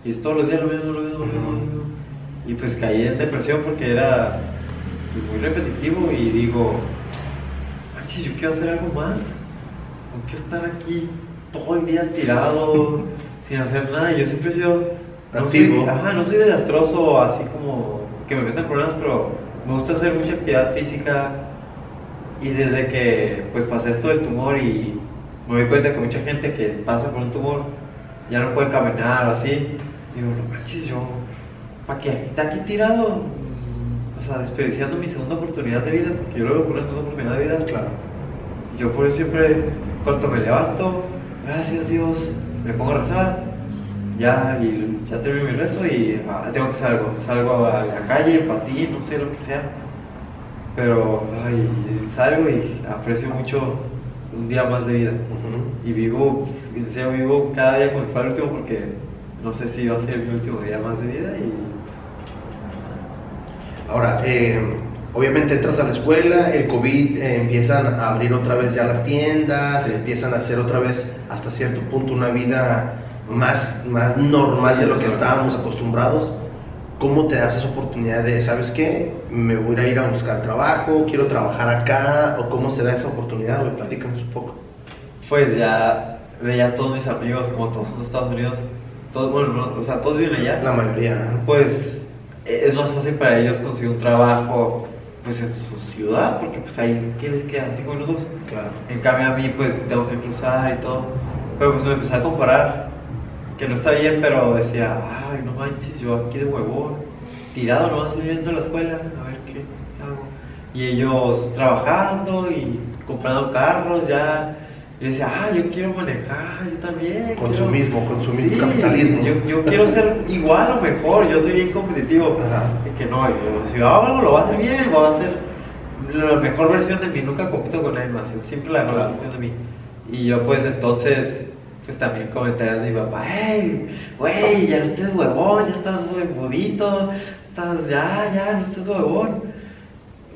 Y es todos los días lo mismo, lo mismo, lo mismo, lo mismo. Y pues caí en depresión porque era muy repetitivo y digo, manches, yo quiero hacer algo más. No quiero estar aquí todo el día tirado, sin hacer nada. Yo siempre he sido... No. Soy, ajá, no soy desastroso, así como que me metan problemas, pero me gusta hacer mucha actividad física. Y desde que pues pasé esto del tumor y me doy cuenta que mucha gente que pasa por un tumor ya no puede caminar o así, digo, no manches, yo, ¿para qué? ¿Está aquí tirado? O sea, desperdiciando mi segunda oportunidad de vida, porque yo lo veo como una segunda oportunidad de vida. Claro. Yo por eso siempre, cuando me levanto, gracias Dios, me pongo a rezar, ya, y ya termino mi rezo y ah, tengo que hacer algo. Salgo a la calle, ti, no sé lo que sea. Pero ay, salgo y aprecio mucho un día más de vida. Y vivo, deseo vivo cada día como el último porque no sé si va a ser mi último día más de vida. Y... Ahora, eh, obviamente entras a la escuela, el COVID eh, empiezan a abrir otra vez ya las tiendas, empiezan a hacer otra vez hasta cierto punto una vida más, más normal de lo que estábamos acostumbrados. ¿Cómo te das esa oportunidad de, sabes qué, me voy a ir a buscar trabajo, quiero trabajar acá, o cómo se da esa oportunidad? Platícanos un poco. Pues ya veía a todos mis amigos, como todos en Estados Unidos, todos, bueno, o sea, todos viven allá. La mayoría. Pues e, es más fácil para ellos conseguir un trabajo pues en su ciudad, porque pues ahí, ¿qué les quedan? ¿Cinco minutos? Claro. En cambio a mí pues tengo que cruzar y todo. Pero pues me empecé a comparar, que no está bien, pero decía, ay, no manches, yo aquí de huevón, tirado nomás viviendo en la escuela, a ver qué hago. Y ellos trabajando y comprando carros ya. Y decía, ah, yo quiero manejar, yo también. Consumismo, consumismo, capitalismo. Yo, yo, quiero ser igual o mejor, yo soy bien competitivo. Ajá. que no, yo, si hago algo lo voy a hacer bien, voy a hacer la mejor versión de mí, nunca compito con nadie más, es siempre la mejor versión de mí. Y yo pues entonces, pues también comentaría de mi papá, hey, güey, ya no estés huevón, ya estás huevudito, estás, ya, ya, no estés huevón.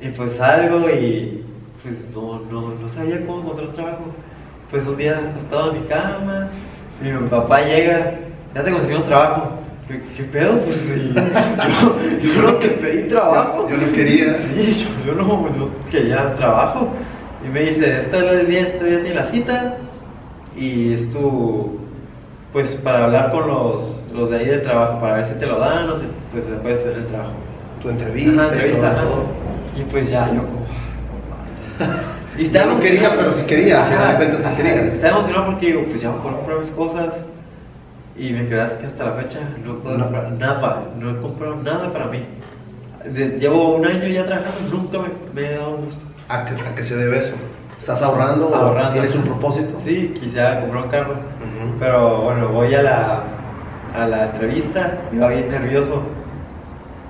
Y pues salgo y pues no, no, no sabía cómo encontrar trabajo pues un día acostado en mi cama, y mi papá llega, ya te conseguimos trabajo. ¿Qué, pedo? Pues sí, yo, yo, no te pedí trabajo. Yo, no quería. Sí, yo, no, no, quería trabajo. Y me dice, esta es el día, este día tiene la cita. Y es tu, pues para hablar con los, los de ahí del trabajo, para ver si te lo dan o si pues se puede hacer el trabajo. Tu entrevista. entrevista, y, y pues ya, yo como... Y no quería, pero sí quería, de repente sí quería. Estaba emocionado porque digo, pues ya a comprar mis cosas. Y me quedas que hasta la fecha no puedo comprar nada, no he comprado nada para mí. llevo un año ya trabajando, nunca me, he dado un gusto. ¿A qué, se debe eso? ¿Estás ahorrando, ahorrando. o tienes un propósito? Sí, quisiera comprar un carro. Pero bueno, voy a la, a la entrevista, iba bien nervioso.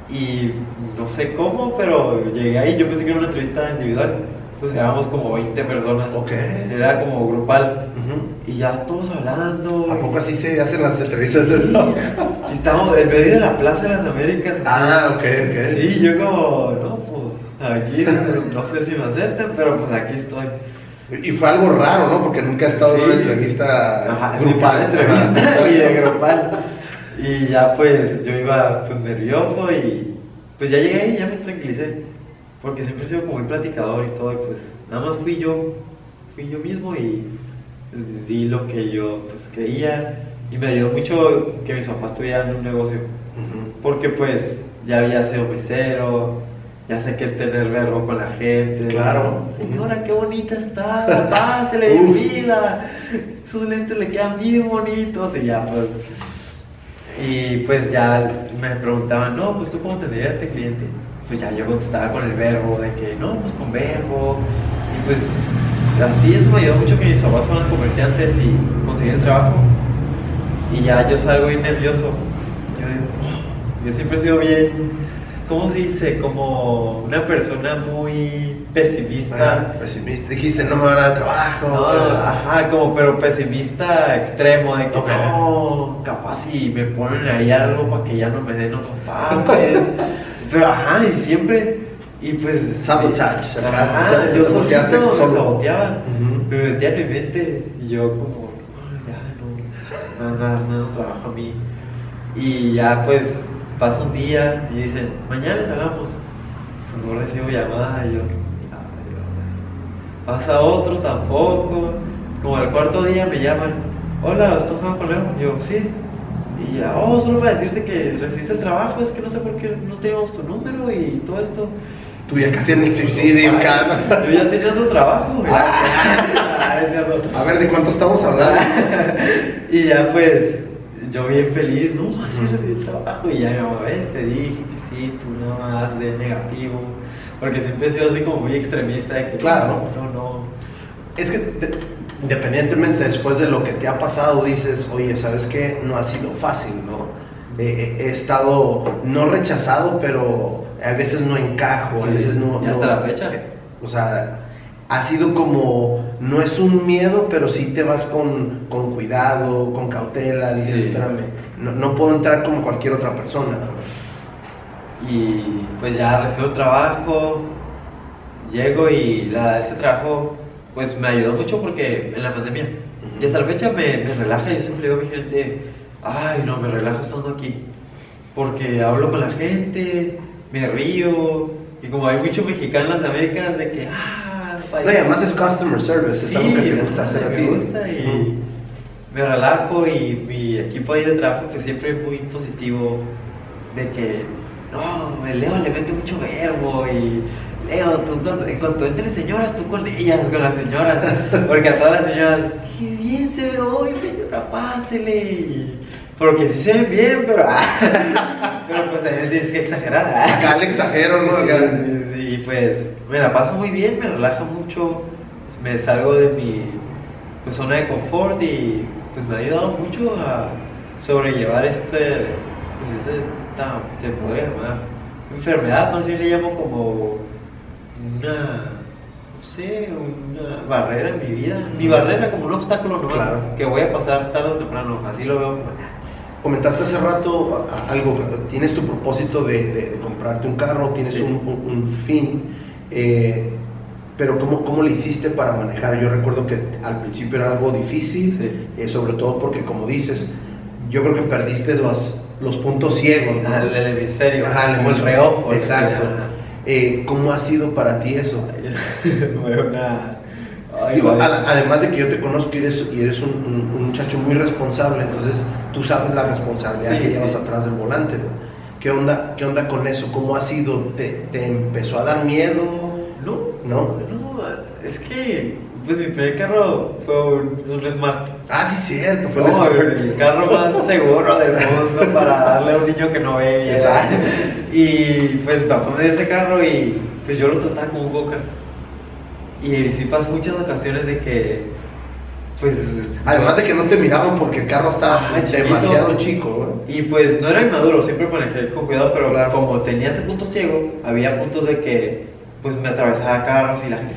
Y no sé cómo, pero llegué ahí, yo pensé que era una entrevista individual pues éramos como 20 personas. Ok. Era como grupal. Y ya todos hablando. ¿A poco así se hacen las entrevistas de Y estábamos en medio de la Plaza de las Américas. Ah, ok, ok. Sí, yo como, no, pues aquí no sé si me aceptan, pero pues aquí estoy. Y fue algo raro, ¿no? Porque nunca he estado en una entrevista Ajá, grupal. entrevista y de grupal. Y ya pues yo iba pues nervioso y pues ya llegué y ya me tranquilicé porque siempre he sido como muy platicador y todo, y pues nada más fui yo, fui yo mismo y di lo que yo pues creía. Y me ayudó mucho que mis papás tuvieran un negocio, porque pues ya había sido mesero, ya sé que es tener verbo con la gente. Claro. Señora, qué bonita está, pásele de vida, sus lentes le quedan bien bonitos y ya pues... Y pues ya me preguntaban, no, pues tú cómo tendrías este cliente pues ya yo contestaba con el verbo, de que no, pues con verbo. Y pues así eso me ayudó mucho que mis papás fueran comerciantes y consiguieran trabajo. Y ya yo salgo bien nervioso. Yo, oh, yo siempre he sido bien, ¿cómo se dice? Como una persona muy pesimista. pesimista. Dijiste, no me van a dar trabajo. No, ajá, como pero pesimista extremo, de que no, capaz si me ponen ahí algo para que ya no me den otros partes. Pero ajá, y siempre. Y pues. Sabotage. Ajá, yo solito me saboteaba. Me metía en mi mente. Y yo, como, ya, no. Nada, no, no, trabajo a mí. Y ya, pues, pasa un día y dicen, mañana hablamos. Pues no recibo llamada. Y yo, pasa otro tampoco. Como al cuarto día me llaman, hola, ¿estás hablando con Leo? Yo, sí. Y ya, oh, solo para decirte que recibiste el trabajo, es que no sé por qué no teníamos tu número y todo esto. Tú ya casi en el subsidio, calma. Yo ya tenía otro trabajo. Ah. a ver, ¿de cuánto estamos hablando? y ya pues, yo bien feliz, no, así recibí el trabajo. Y ya mi mamá, ves, te dije que sí, tú no más de negativo. Porque siempre he sido así como muy extremista de que claro. no, no. Es que independientemente después de lo que te ha pasado, dices, oye, ¿sabes qué? No ha sido fácil, ¿no? Eh, he estado, no rechazado, pero a veces no encajo, a veces no... ¿Y hasta no- la fecha? eh, o sea, ha sido como, no es un miedo, pero sí te vas con, con cuidado, con cautela, dices, Sí. espérame, no, no puedo entrar como cualquier otra persona. Y pues ya recibo trabajo, llego y la, ese trabajo pues me ayudó mucho porque en la pandemia. Ujú. Y hasta la fecha me, me relaja, yo siempre digo a mi gente, ay no, me relajo estando aquí. Porque hablo con la gente, me río, y como hay muchos mexicanos en las Américas de que, ah, No, y además es customer service, es Sí, algo que te gusta hacer a me ti. gusta y Ujú. me relajo y mi equipo ahí de trabajo pues siempre es muy positivo de que no, el Leo le mete mucho verbo y Leo, tú cuando, en cuanto entren señoras, tú con ellas, con las señoras, porque a todas las señoras, qué bien se ve hoy señora, pásele porque sí se ven bien, pero, pero pues ahí tienes que exagerar. Acá le exagero, ¿no? Acá- Y pues me la paso muy bien, me relaja mucho, me salgo de mi pues, zona de confort y pues me ha ayudado mucho a sobrellevar este, pues, ese, se llamar enfermedad, no sé si le llamo como una, no sé, una barrera en mi vida, mi barrera como un obstáculo Claro. que voy a pasar tarde o temprano, así lo veo. Comentaste hace rato algo, tienes tu propósito de, de- de comprarte un carro, tienes Sí. un, un- un fin, eh, pero ¿cómo, ¿cómo le hiciste para manejar? Yo recuerdo que al principio era algo difícil, Sí. eh, sobre todo porque como dices, yo creo que perdiste los, los puntos ciegos. ¿no? El, el hemisferio, Ajá, el el hemisferio. reojo. Exacto. Eh, ¿Cómo ha sido para ti eso? Una. Ay, Digo, vale. a- además de que yo te conozco y eres, y eres un, un- un muchacho muy responsable, entonces tú sabes la responsabilidad Sí, que llevas sí. atrás del volante. ¿no? ¿Qué onda, ¿Qué onda con eso? ¿Cómo ha sido? ¿Te, te empezó a dar miedo? No, ¿No? no, es que pues mi primer carro fue un, un Smart. Ah, sí, cierto, fue No, el el carro más seguro del mundo para darle a un niño que no ve bien. Exacto. Y pues papá me dio ese carro y pues yo lo trataba como un boca. Y sí pasó muchas ocasiones de que pues Además de que no te miraban porque el carro estaba demasiado chico. ¿no? Y pues no era inmaduro, siempre manejé con cuidado, pero Claro. como tenía ese punto ciego, había puntos de que pues me atravesaba carros y la gente,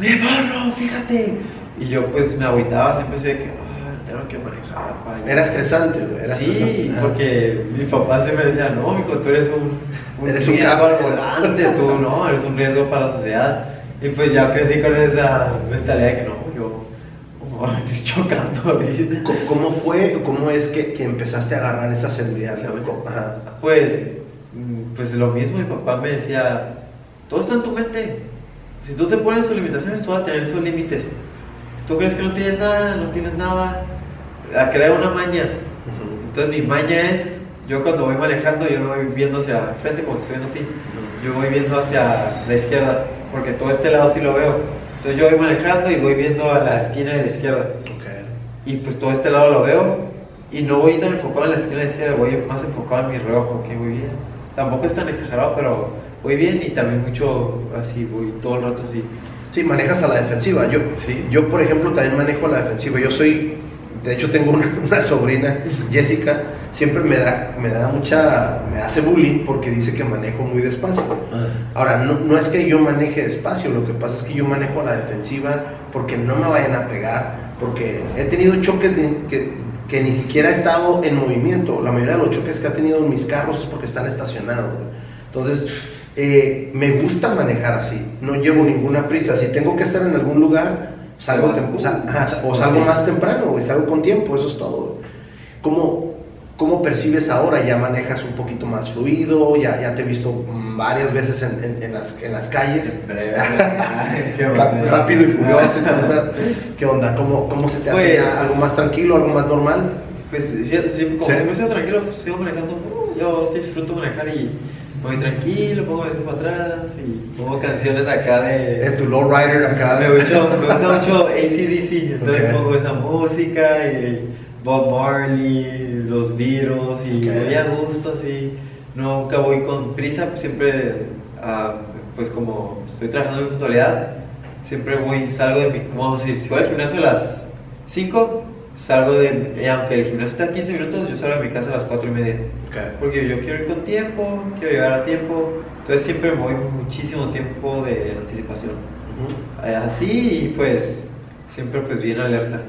¡ve, ve, ve, morro, fíjate! Y yo pues me agüitaba, siempre decía que, ah, tengo que manejar. allá". Era estresante, güey, era sí, estresante. Ajá. porque mi papá siempre decía, no, mijo, tú eres un, un Eres un riesgo capo". al volante, tú no, eres un riesgo para la sociedad. Y pues ya crecí con esa mentalidad de que no, yo, ahora estoy chocando ahorita. ¿Cómo- ¿Cómo fue, cómo es que, que empezaste a agarrar esa seguridad? Pues, mm, pues lo mismo, mi papá me decía, todo está en tu mente. Si tú te pones sus limitaciones, tú vas a tener sus límites. Si tú crees que no tienes nada, no tienes nada, a crear una maña. Entonces mi maña es, yo cuando voy manejando, yo no voy viendo hacia frente como estoy viendo a ti, yo voy viendo hacia la izquierda, porque todo este lado sí lo veo. Entonces yo voy manejando y voy viendo a la esquina de la izquierda. Ok. Y pues todo este lado lo veo y no voy tan enfocado en la esquina de la izquierda, voy más enfocado en mi reojo, que voy bien. Tampoco es tan exagerado, pero voy bien y también mucho así, voy todo el rato así. Sí, manejas a la defensiva. Yo, Sí. yo por ejemplo, también manejo a la defensiva. Yo soy, de hecho, tengo una, una sobrina, Jessica, siempre me da, me da mucha, me hace bullying porque dice que manejo muy despacio. Ahora, no, no es que yo maneje despacio, lo que pasa es que yo manejo a la defensiva porque no me vayan a pegar, porque he tenido choques de- que, que ni siquiera he estado en movimiento. La mayoría de los choques que ha tenido en mis carros es porque están estacionados. Entonces, eh, me gusta manejar así, no llevo ninguna prisa. Si tengo que estar en algún lugar, salgo tú. sal- ajá, o salgo más temprano, güey, salgo con tiempo, eso es todo. ¿Cómo, ¿Cómo percibes ahora? ¿Ya manejas un poquito más fluido? ¿Ya, ya te he visto varias veces en, en- en las, en las calles? Breve. Ay. Rápido y furioso. ¿Qué onda? ¿Cómo, cómo se te hace Pues- ya algo más tranquilo, algo más normal? Pues sí, como Sí. siempre sigo tranquilo, pues, sigo manejando. uh, yo disfruto manejar y voy tranquilo, pongo el para atrás y pongo canciones acá de. En tu lowrider acá. Me gusta, me gusta mucho ACDC, entonces pongo esa música y Bob Marley, los Beatles y Ok. voy a gusto así. Nunca voy con prisa, siempre, ah, pues como estoy trabajando en puntualidad, siempre voy, salgo de mi, vamos a decir, si voy al gimnasio a las 5, salgo de, eh, aunque el gimnasio está a 15 minutos, yo salgo de mi casa a las 4 y media. Ok. Porque yo quiero ir con tiempo, quiero llegar a tiempo, entonces siempre me voy muchísimo tiempo de anticipación. Eh, Así y pues siempre pues bien alerta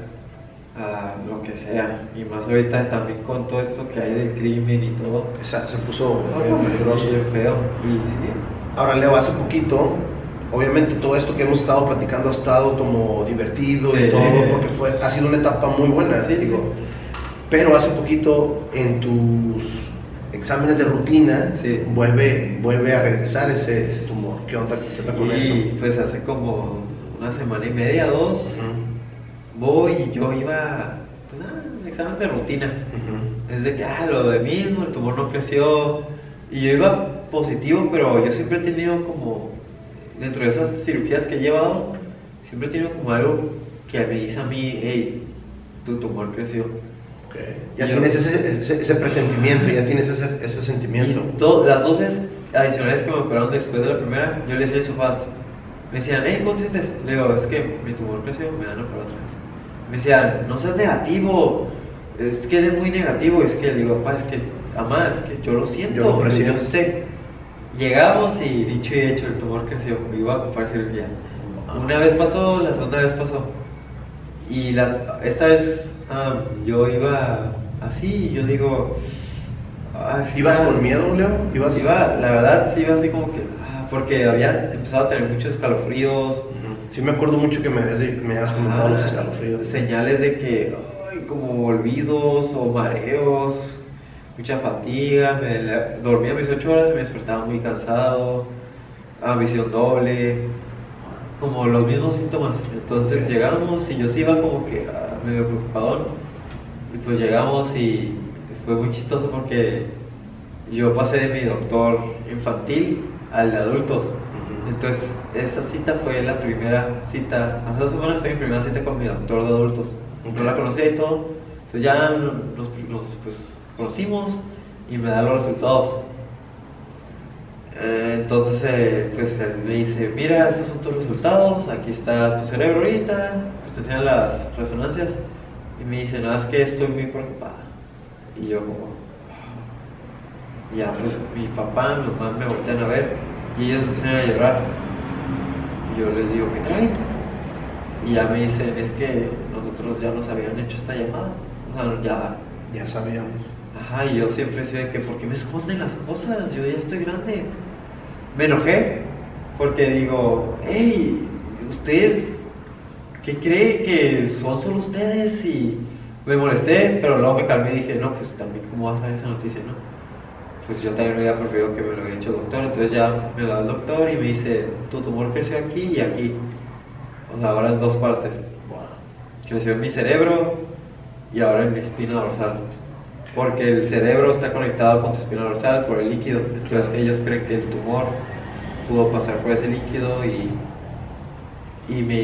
a lo que sea. Y más ahorita también con todo esto que hay del crimen y todo. Esa- se puso No, medio peligroso. bien feo. Y sí, Ahora, Leo, hace poquito, obviamente todo esto que hemos estado platicando ha estado como divertido Sí. y todo, porque fue, ha sido una etapa muy buena, Sí, digo. Pero hace poquito, en tus exámenes de rutina, vuelve, vuelve a regresar ese, ese tumor. ¿Qué onda, qué onda con eso? y pues hace como una semana y media, dos, voy y yo iba, pues nada, un examen de rutina. ujú. Es de que, ah, lo de mismo, el tumor no creció. Y yo iba positivo, pero yo siempre he tenido como, dentro de esas cirugías que he llevado, siempre he tenido como algo que me dice a mí, hey, tu tumor creció. Ok. Ya Yo- tienes ese, ese, ese presentimiento, ya tienes ese, ese sentimiento. Las dos veces adicionales que me operaron después de la primera, yo les decía sus papás, me decían, hey, ¿cómo te sientes? Le digo, es que mi tumor creció, me dan a operar otra vez. Me decían, no seas negativo, es que eres muy negativo. Es que le digo, papá, es que, mamá, es que yo lo siento, Yo lo yo, sé. Llegamos y dicho y hecho, el tumor creció, me iba a ocupar cirugía. Una vez pasó, la segunda vez pasó. Y la, esta vez ah, yo iba así y yo digo... ah, ¿Ibas con miedo, Leo? ¿Ibas... Iba, la verdad, sí iba así como que... ah, porque había empezado a tener muchos escalofríos. Sí me acuerdo mucho que me, has- me has comentado los escalofríos. Señales de que, ay, como olvidos o mareos, mucha fatiga. Me, dormía mis ocho horas, me despertaba muy cansado, visión doble, como los mismos síntomas. Entonces llegamos y yo sí iba como que ah, medio preocupado. Y pues llegamos y fue muy chistoso porque yo pasé de mi doctor infantil al de adultos. Entonces, esa cita fue la primera cita. Hace dos semanas fue mi primera cita con mi doctor de adultos. No la conocía y todo. Entonces, ya nos, nos, pues, conocimos y me da los resultados. Eh, entonces, eh, pues él me dice: Mira, estos son tus resultados. Aquí está tu cerebro ahorita. Te enseñan las resonancias. Y me dice: Nada, es que estoy muy preocupada. Y yo, como. Y ya, pues mi papá, mi mamá me voltean a ver y ellos empiezan a llorar. Y yo les digo, ¿qué traen? Y ya me dicen, es que nosotros ya nos habían hecho esta llamada. O sea, ya. Ya sabíamos. Ajá, yo siempre decía que, ¿por qué me esconden las cosas? Yo ya estoy grande. Me enojé porque digo, hey, ustedes, ¿qué creen que son solo ustedes? Y me molesté, pero luego me calmé y dije, no, pues también, ¿cómo va a saber esa noticia, no? Pues yo también hubiera preferido que me lo hubiera hecho el doctor. Entonces ya me lo da el doctor y me dice, tu tumor creció aquí y aquí. O sea, ahora en dos partes. Creció en mi cerebro y ahora en mi espina dorsal. Porque el cerebro está conectado con tu espina dorsal por el líquido. Entonces ellos creen que el tumor pudo pasar por ese líquido y, y me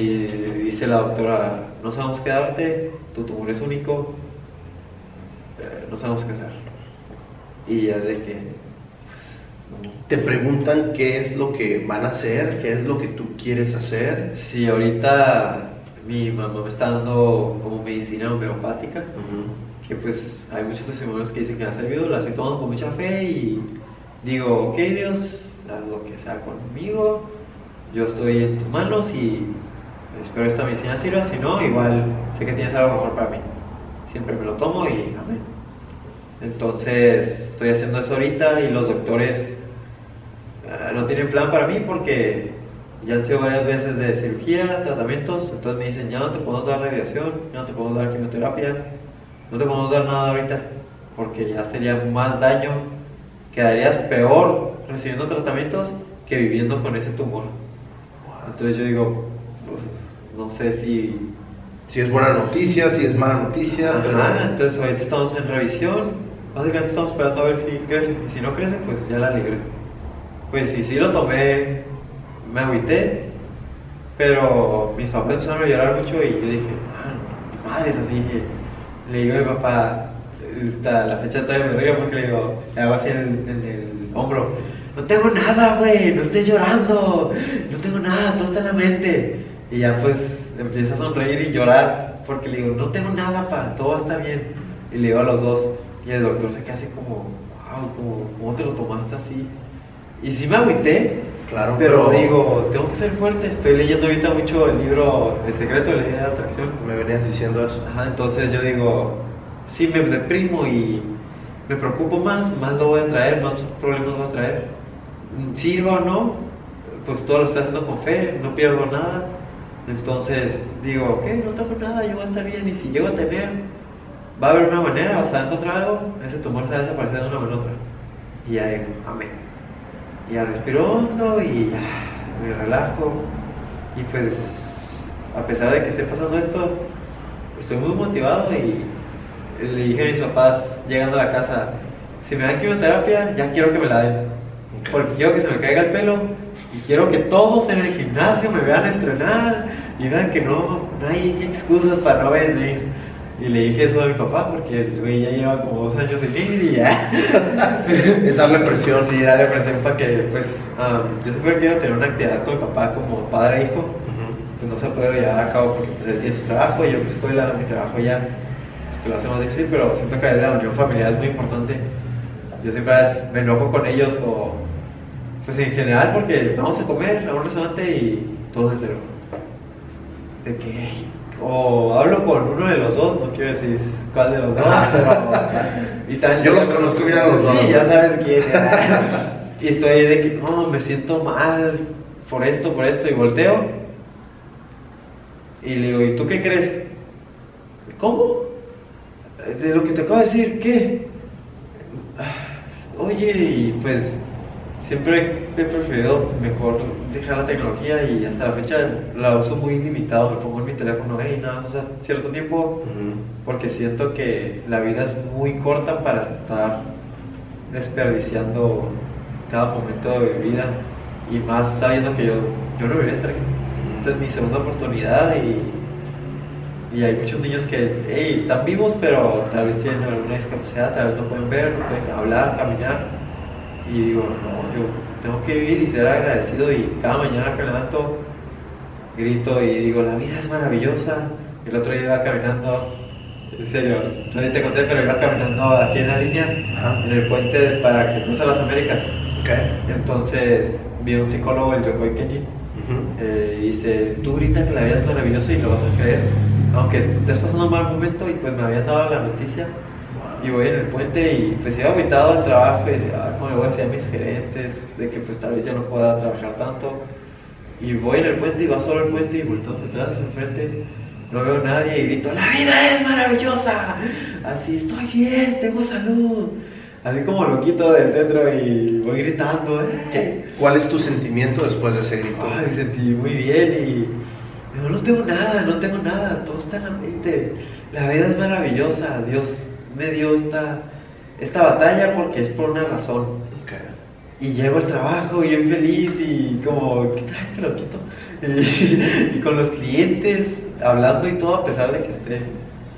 dice la doctora, no sabemos qué darte, tu tumor es único, eh, no sabemos qué hacer. Y ya de que... pues, no. Te preguntan qué es lo que van a hacer, qué es lo que tú quieres hacer. Sí, ahorita mi mamá me está dando como medicina homeopática. Que pues hay muchos testimonios que dicen que ha servido, la estoy tomando con mucha fe y digo, ok Dios, haz lo que sea conmigo, yo estoy en tus manos y espero esta medicina sirva, si no, igual sé que tienes algo mejor para mí. Siempre me lo tomo y amén. Entonces estoy haciendo eso ahorita y los doctores eh, no tienen plan para mí porque ya han sido varias veces de cirugía, tratamientos, entonces me dicen, ya no te podemos dar radiación, ya no te podemos dar quimioterapia, no te podemos dar nada ahorita, porque ya sería más daño, quedarías peor recibiendo tratamientos que viviendo con ese tumor. Entonces yo digo, pues, no sé si... Si es buena noticia, si es mala noticia, pero Ajá, entonces ahorita estamos en revisión, básicamente estamos esperando a ver si crece, y si no crece, pues ya la libré. Pues si sí lo tomé, me agüité, pero mis papás empezaron a llorar mucho y yo dije, ah, mi madre es así, dije, le digo a mi papá, hasta la fecha todavía me río porque le digo, hago así en, el- hombro, no tengo nada, güey, no estés llorando, no tengo nada, todo está en la mente. Y ya pues empieza a sonreír y llorar porque le digo, no tengo nada, pa, todo estar bien. Y le digo a los dos, y el doctor se queda así como, wow, como, ¿cómo te lo tomaste así? Y sí me agüité, Claro, pero, pero- digo, tengo que ser fuerte. Estoy leyendo ahorita mucho el libro El secreto de la ley de atracción. Me venías diciendo eso. Ajá, entonces yo digo, si me deprimo y me preocupo más, más lo voy a traer, más problemas voy a traer. Sirva o no, pues todo lo estoy haciendo con fe, no pierdo nada. Entonces digo, ok, no tengo nada, yo voy a estar bien. Y si llego a tener, va a haber una manera, o sea, a encontrar algo, ese tumor se va a desaparecer de una manera u otra. Y ya digo, amén. Y ya respiro hondo y ya me relajo. Y pues, a pesar de que esté pasando esto, estoy muy motivado y le dije a mis papás llegando a la casa, si me dan quimioterapia, ya quiero que me la den. Porque quiero que se me caiga el pelo y quiero que todos en el gimnasio me vean entrenar y vean que no, no hay excusas para no venir. Y le dije eso a mi papá porque el güey ya lleva como dos años sin ir y ya. Es darle presión. Sí, darle presión para que, pues, um, yo siempre quiero tener una actividad con mi papá como padre e hijo Ujú. pues no se puede llevar a cabo porque pues, él tiene su trabajo, yo mi escuela, mi trabajo ya, pues que lo hace más difícil, pero siento que la unión familiar es muy importante. Yo siempre me enojo con ellos o, pues en general, porque vamos a comer a un restaurante y todos en cero. De que, o hablo con uno de los dos, no quiero decir cuál de los dos, pero... y están- Yo los conozco bien a los dos, Sí, ya sabes quién. y estoy de que, no, me siento mal por esto, por esto, y volteo. Y le digo, ¿y tú qué crees? ¿Cómo? De lo que te acabo de decir, ¿qué? Ah, Oye, y pues siempre he preferido mejor dejar la tecnología y hasta la fecha la uso muy limitado, me pongo en mi teléfono y nada, o sea, cierto tiempo porque siento que la vida es muy corta para estar desperdiciando cada momento de mi vida. Y más sabiendo que yo, yo no debería estar aquí. Esta es mi segunda oportunidad y, y hay muchos niños que hey, están vivos pero tal vez tienen alguna discapacidad, tal vez no pueden ver, no pueden hablar, caminar y digo, no, yo tengo que vivir y ser agradecido y cada mañana que levanto grito y digo, la vida es maravillosa. El otro día iba caminando, en serio, nadie te conté, pero iba caminando aquí en la línea, Ajá. en el puente para que cruza las Américas. Entonces vi a un psicólogo, el Yokoi Kenji, eh, y dice, tú ahorita que la vida es maravillosa y lo vas a creer, aunque estés pasando un mal momento y pues me habían dado la noticia. Y voy en el puente y pues iba invitado al trabajo y decía, ah, ¿cómo le voy a decir a mis gerentes? De que pues tal vez ya no pueda trabajar tanto. Y voy en el puente y va solo el puente y volteo hacia atrás, hacia enfrente, no veo a nadie y grito, ¡La vida es maravillosa! Así, estoy bien, tengo salud. Así como loquito del centro y voy gritando, ¡eh! ¿Qué- ¿Cuál es tu sentimiento después de ese grito? Ay, me sentí muy bien y digo, no tengo nada, no tengo nada, todo está en la mente. La vida es maravillosa, Dios me dio esta, esta batalla porque es por una razón. Y llego al trabajo y bien feliz y como, ¿qué tal este loquito? Y, y con los clientes hablando y todo a pesar de que esté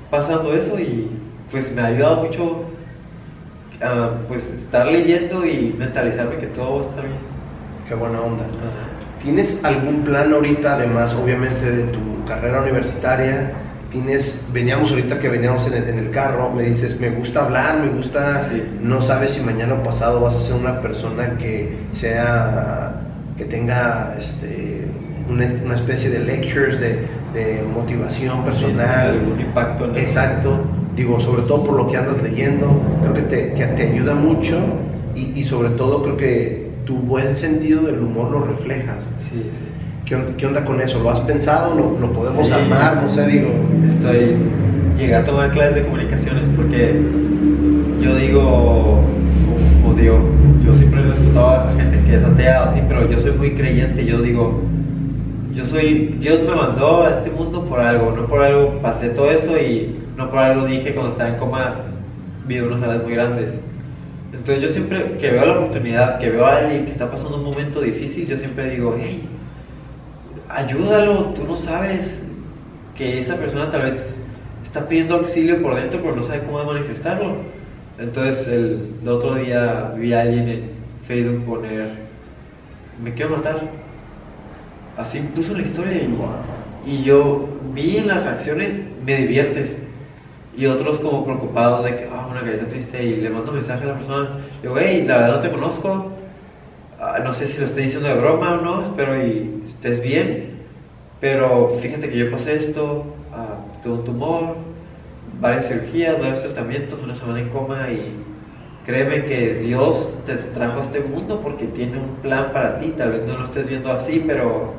pasando eso y pues me ha ayudado mucho ah, pues estar leyendo y mentalizarme que todo va a estar bien. Qué buena onda. Ajá. ¿Tienes algún plan ahorita, además obviamente de tu carrera universitaria? Tienes, veníamos ahorita que veníamos en el, en el carro, me dices, me gusta hablar, me gusta, Sí. no sabes si mañana o pasado vas a ser una persona que sea, que tenga este, una, una especie de lectures, de, de motivación personal. algún impacto en el- Exacto, digo, sobre todo por lo que andas leyendo, creo que te, que te ayuda mucho y, y sobre todo creo que tu buen sentido del humor lo reflejas. Sí, sí. ¿Qué, qué onda con eso? ¿Lo has pensado? ¿Lo, lo podemos Sí. armar? No sé, digo. Estoy, llegué a tomar clases de comunicaciones porque yo digo, como digo, yo siempre he respetado a gente que es atea o así, pero yo soy muy creyente, yo digo, yo soy, Dios me mandó a este mundo por algo, no por algo pasé todo eso y no por algo dije cuando estaba en coma, vi unos alas muy grandes. Entonces yo siempre que veo la oportunidad, que veo a alguien que está pasando un momento difícil, yo siempre digo, hey, ayúdalo, tú no sabes que esa persona tal vez está pidiendo auxilio por dentro, pero no sabe cómo manifestarlo. Entonces el, el otro día vi a alguien en Facebook poner, me quiero matar. Así puso la historia y Wow. Y yo vi en las reacciones, me diviertes. Y otros como preocupados de que, ah, una carita triste, y le mando un mensaje a la persona. Digo, hey, la verdad no te conozco. No sé si lo estoy diciendo de broma o no, espero y estés bien. Pero fíjate que yo pasé esto, ah, tuve un tumor, varias cirugías, varios tratamientos, una semana en coma y créeme que Dios te trajo a este mundo porque tiene un plan para ti. Tal vez no lo estés viendo así, pero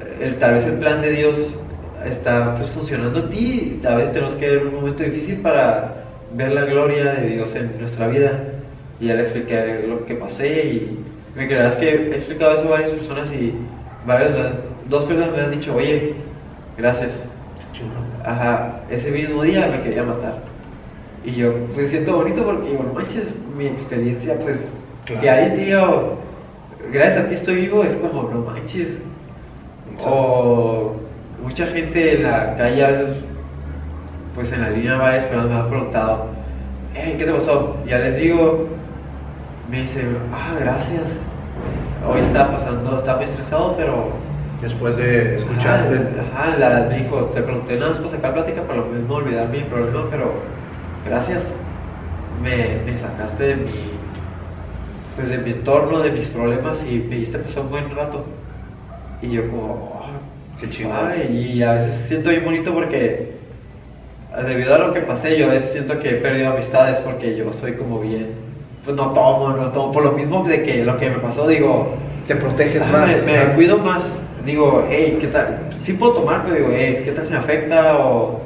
eh, el, tal vez el plan de Dios está pues funcionando en ti. Tal vez tenemos que ver un momento difícil para ver la gloria de Dios en nuestra vida. Y ya le expliqué lo que pasé y me creerás que he explicado eso a varias personas y varias, dos personas me han dicho, oye, gracias. Ajá, ese mismo día me quería matar. Y yo pues siento bonito porque digo, no manches, mi experiencia pues Claro. que alguien diga, gracias a ti estoy vivo, es como, no manches. O mucha gente en la calle a veces, pues en la línea varias personas me han preguntado, hey, ¿qué te pasó? Ya les digo, me dice, ah, gracias. Hoy estaba pasando, estaba muy estresado, pero Después de escucharte. Ajá, la, me dijo, te pregunté nada más para sacar plática, para lo mismo olvidar mi problema, pero gracias. Me, me sacaste de mi, pues de mi entorno, de mis problemas y me hiciste pasar un buen rato. Y yo como, oh, Qué ay, Y a veces siento bien bonito porque debido a lo que pasé, yo a veces siento que he perdido amistades porque yo soy como bien, pues no tomo, no tomo, por lo mismo de que lo que me pasó, digo, Te proteges Ah, más. Me, cuido más. Digo, hey, ¿qué tal? Sí puedo tomar, pero digo, hey, ¿qué tal si me afecta? O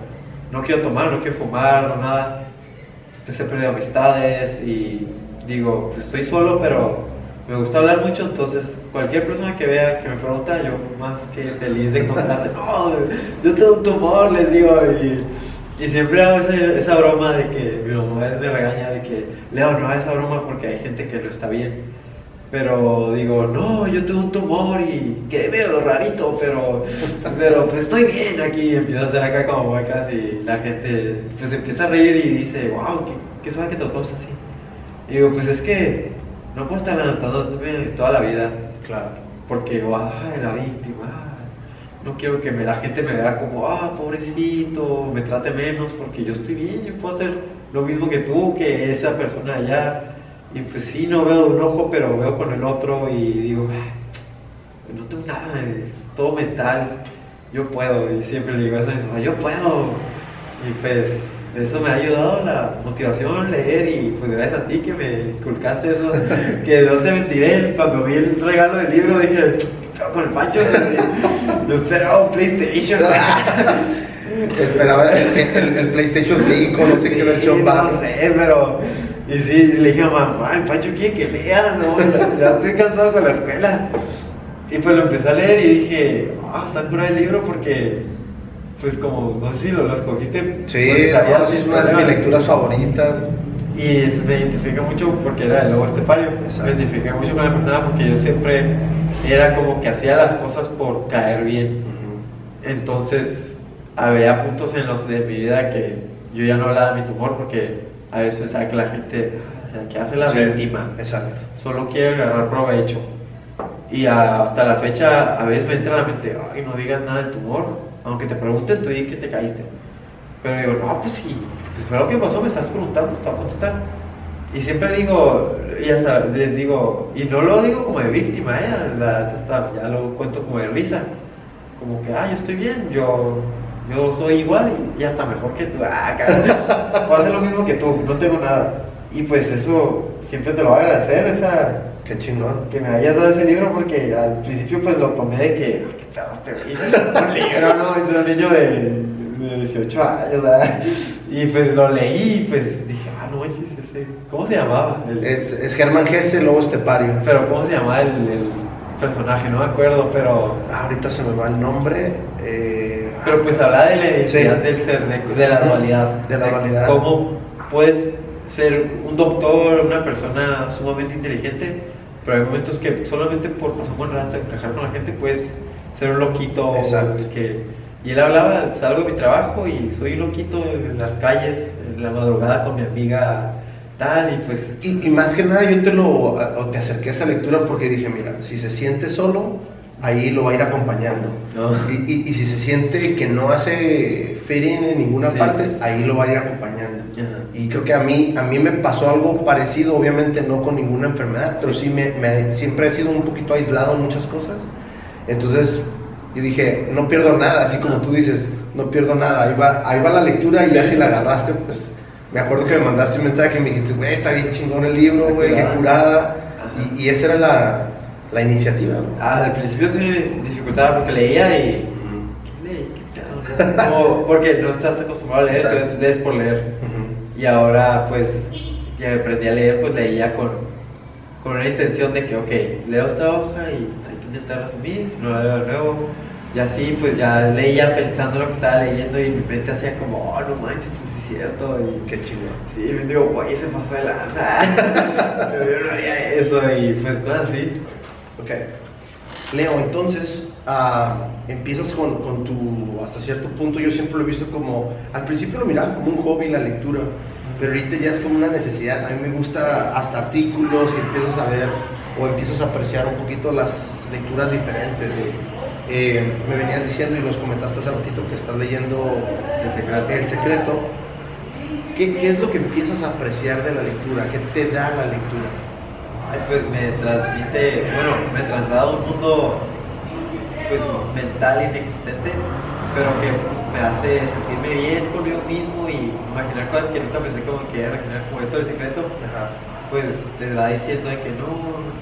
no quiero tomar, no quiero fumar, no nada. Entonces he perdido amistades y digo, pues estoy solo, pero me gusta hablar mucho, entonces cualquier persona que vea, que me pregunta, yo más que feliz de contarte, no, yo tengo un tumor, les digo, y, y siempre hago ese- esa broma de que mi mamá me regaña de que, Leo, no hagas esa broma porque hay gente que no está bien. Pero digo, no, yo tengo un tumor y quedé medio rarito, pero, pero pues estoy bien aquí. Empiezo a hacer acá como muecas y la gente pues empieza a reír y dice, wow, qué, qué suave que te tomas así. Y digo, pues es que no puedo estar levantándome toda la vida Claro. porque, ay, la víctima, no quiero que me- la gente me vea como, ah, pobrecito, me trate menos porque yo estoy bien, yo puedo hacer lo mismo que tú, que esa persona allá. Y pues sí, no veo de un ojo, pero veo con el otro y digo, "Ay, no tengo nada, es todo mental, yo puedo. Y siempre le digo a mi mamá, yo puedo. Y pues eso me ha ayudado la motivación, leer y pues gracias a ti que me inculcaste eso, que no te mentiré, cuando vi el regalo del libro dije, "¿Qué pedo con el Pancho, yo esperaba un PlayStation. Esperaba el, el- el PlayStation 5, no sé qué versión va. No sé, pero. Y sí, le dije a mamá, el Pancho quiere que lea, no, ya, ya estoy cansado con la escuela. Y pues lo empecé a leer y dije, ah, está cura el libro porque, pues como, no sé si lo, lo escogiste. Sí, sabías no, es una de mis lecturas favoritas. Y es- me identifiqué mucho porque era el lobo estepario. Exacto. Me identifiqué mucho con la persona porque yo siempre era como que hacía las cosas por caer bien. Entonces, había puntos en los de mi vida que yo ya no hablaba de mi tumor porque a veces pensaba que la gente, o sea, que hace la Sí, víctima, Exacto. solo quiere agarrar provecho. Y hasta la fecha, a veces me entra a la mente, ay, no digas nada del tumor, aunque te pregunten, tú di que te caíste. Pero digo, no, pues sí, pues fue lo que pasó, me estás preguntando, te voy a contestar. Y siempre digo, y hasta les digo, y no lo digo como de víctima, ¿eh? Ya lo cuento como de risa. Como que, ah, yo estoy bien, yo, yo soy igual y, hasta mejor que tú. Ah, cabrón, puedo hacer lo mismo que tú, no tengo nada. Y pues eso siempre te lo voy a agradecer, esa, Qué chingón. que me hayas dado ese libro porque al principio pues lo tomé de que, "Ah, ¿qué pedo este güey? Un libro, ¿no? Es un niño de, de 18 años, ¿verdad? Y pues lo leí y pues dije, ah, no manches, ese, ¿cómo se llamaba? El- Es, es Germán Gese, Lobo Estepario. pero ¿cómo se llamaba el, el personaje? No me acuerdo, pero... Ah, ahorita se me va el nombre. eh, Pero pues habla de la identidad Sí. del ser, de, de la dualidad. De la dualidad. Cómo puedes ser un doctor, una persona sumamente inteligente, pero hay momentos que solamente por pasar buen rato, encajar con la gente, puedes ser un loquito. Exacto. Que, y él hablaba, salgo de mi trabajo y soy loquito en las calles, en la madrugada con mi amiga tal, y pues... Y, y más que nada yo te lo te acerqué a esa lectura porque dije, mira, si se siente solo, ahí lo va a ir acompañando. No. Y, y- y si se siente que no hace feeling en ninguna Sí. parte, ahí lo va a ir acompañando. Ajá. Y creo que a mí, a mí me pasó algo parecido, obviamente no con ninguna enfermedad, pero sí me, me- siempre he sido un poquito aislado en muchas cosas. Entonces yo dije, no pierdo nada, así como tú dices, no pierdo nada. Ahí va, ahí va la lectura y ya si la agarraste, pues me acuerdo que me mandaste un mensaje y me dijiste, güey, está bien chingón el libro, güey, qué curada. Y, y esa era la, la iniciativa. ¿no? Ah, al principio sí dificultaba porque leía y. ¿Qué leí? ¿Qué? Como- porque no estás acostumbrado a leer, Exacto. entonces lees por leer. Ujú. Y ahora, pues, que aprendí a leer, pues leía con, con una intención de que, ok, leo esta hoja y intentar resumir, si no la leo. Y así, pues ya leía pensando lo que estaba leyendo y mi mente hacía como, oh, no manches, esto sí es cierto. Y Qué chingón. sí, me digo, güey, se pasó de lanza. Yo no haría eso y pues nada, así. Ok. Leo, entonces ah, empiezas con, con tu, hasta cierto punto, yo siempre lo he visto como, al principio lo miraba como un hobby la lectura, pero ahorita ya es como una necesidad. A mí me gusta hasta artículos y empiezas a ver o empiezas a apreciar un poquito las lecturas diferentes. Eh, me venías diciendo y nos comentaste hace ratito que estás leyendo El secreto. El Secreto. ¿Qué, qué es lo que empiezas a apreciar de la lectura? ¿Qué te da la lectura? Ay, pues me transmite, bueno, me traslada a un mundo pues mental inexistente, pero que me hace sentirme bien conmigo mismo y imaginar cosas que nunca pensé como que era imaginar como esto del secreto, Ajá. pues te va diciendo de que no,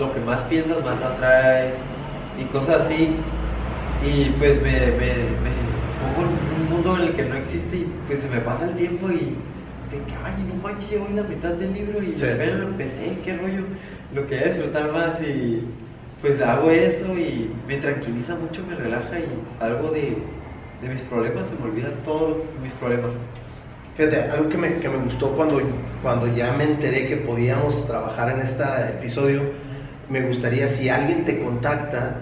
lo que más piensas más lo atraes y cosas así. Y pues me, me, me pongo en un mundo en el que no existe y pues se me pasa el tiempo y de que, ay, no manches, llevo en la mitad del libro y Sí. apenas lo empecé, qué rollo, lo quería disfrutar más y pues hago eso y me tranquiliza mucho, me relaja y salgo de, de mis problemas, se me olvidan todos mis problemas. Fíjate, algo que me, que me gustó cuando, cuando ya me enteré que podíamos trabajar en este episodio, me gustaría si alguien te contacta,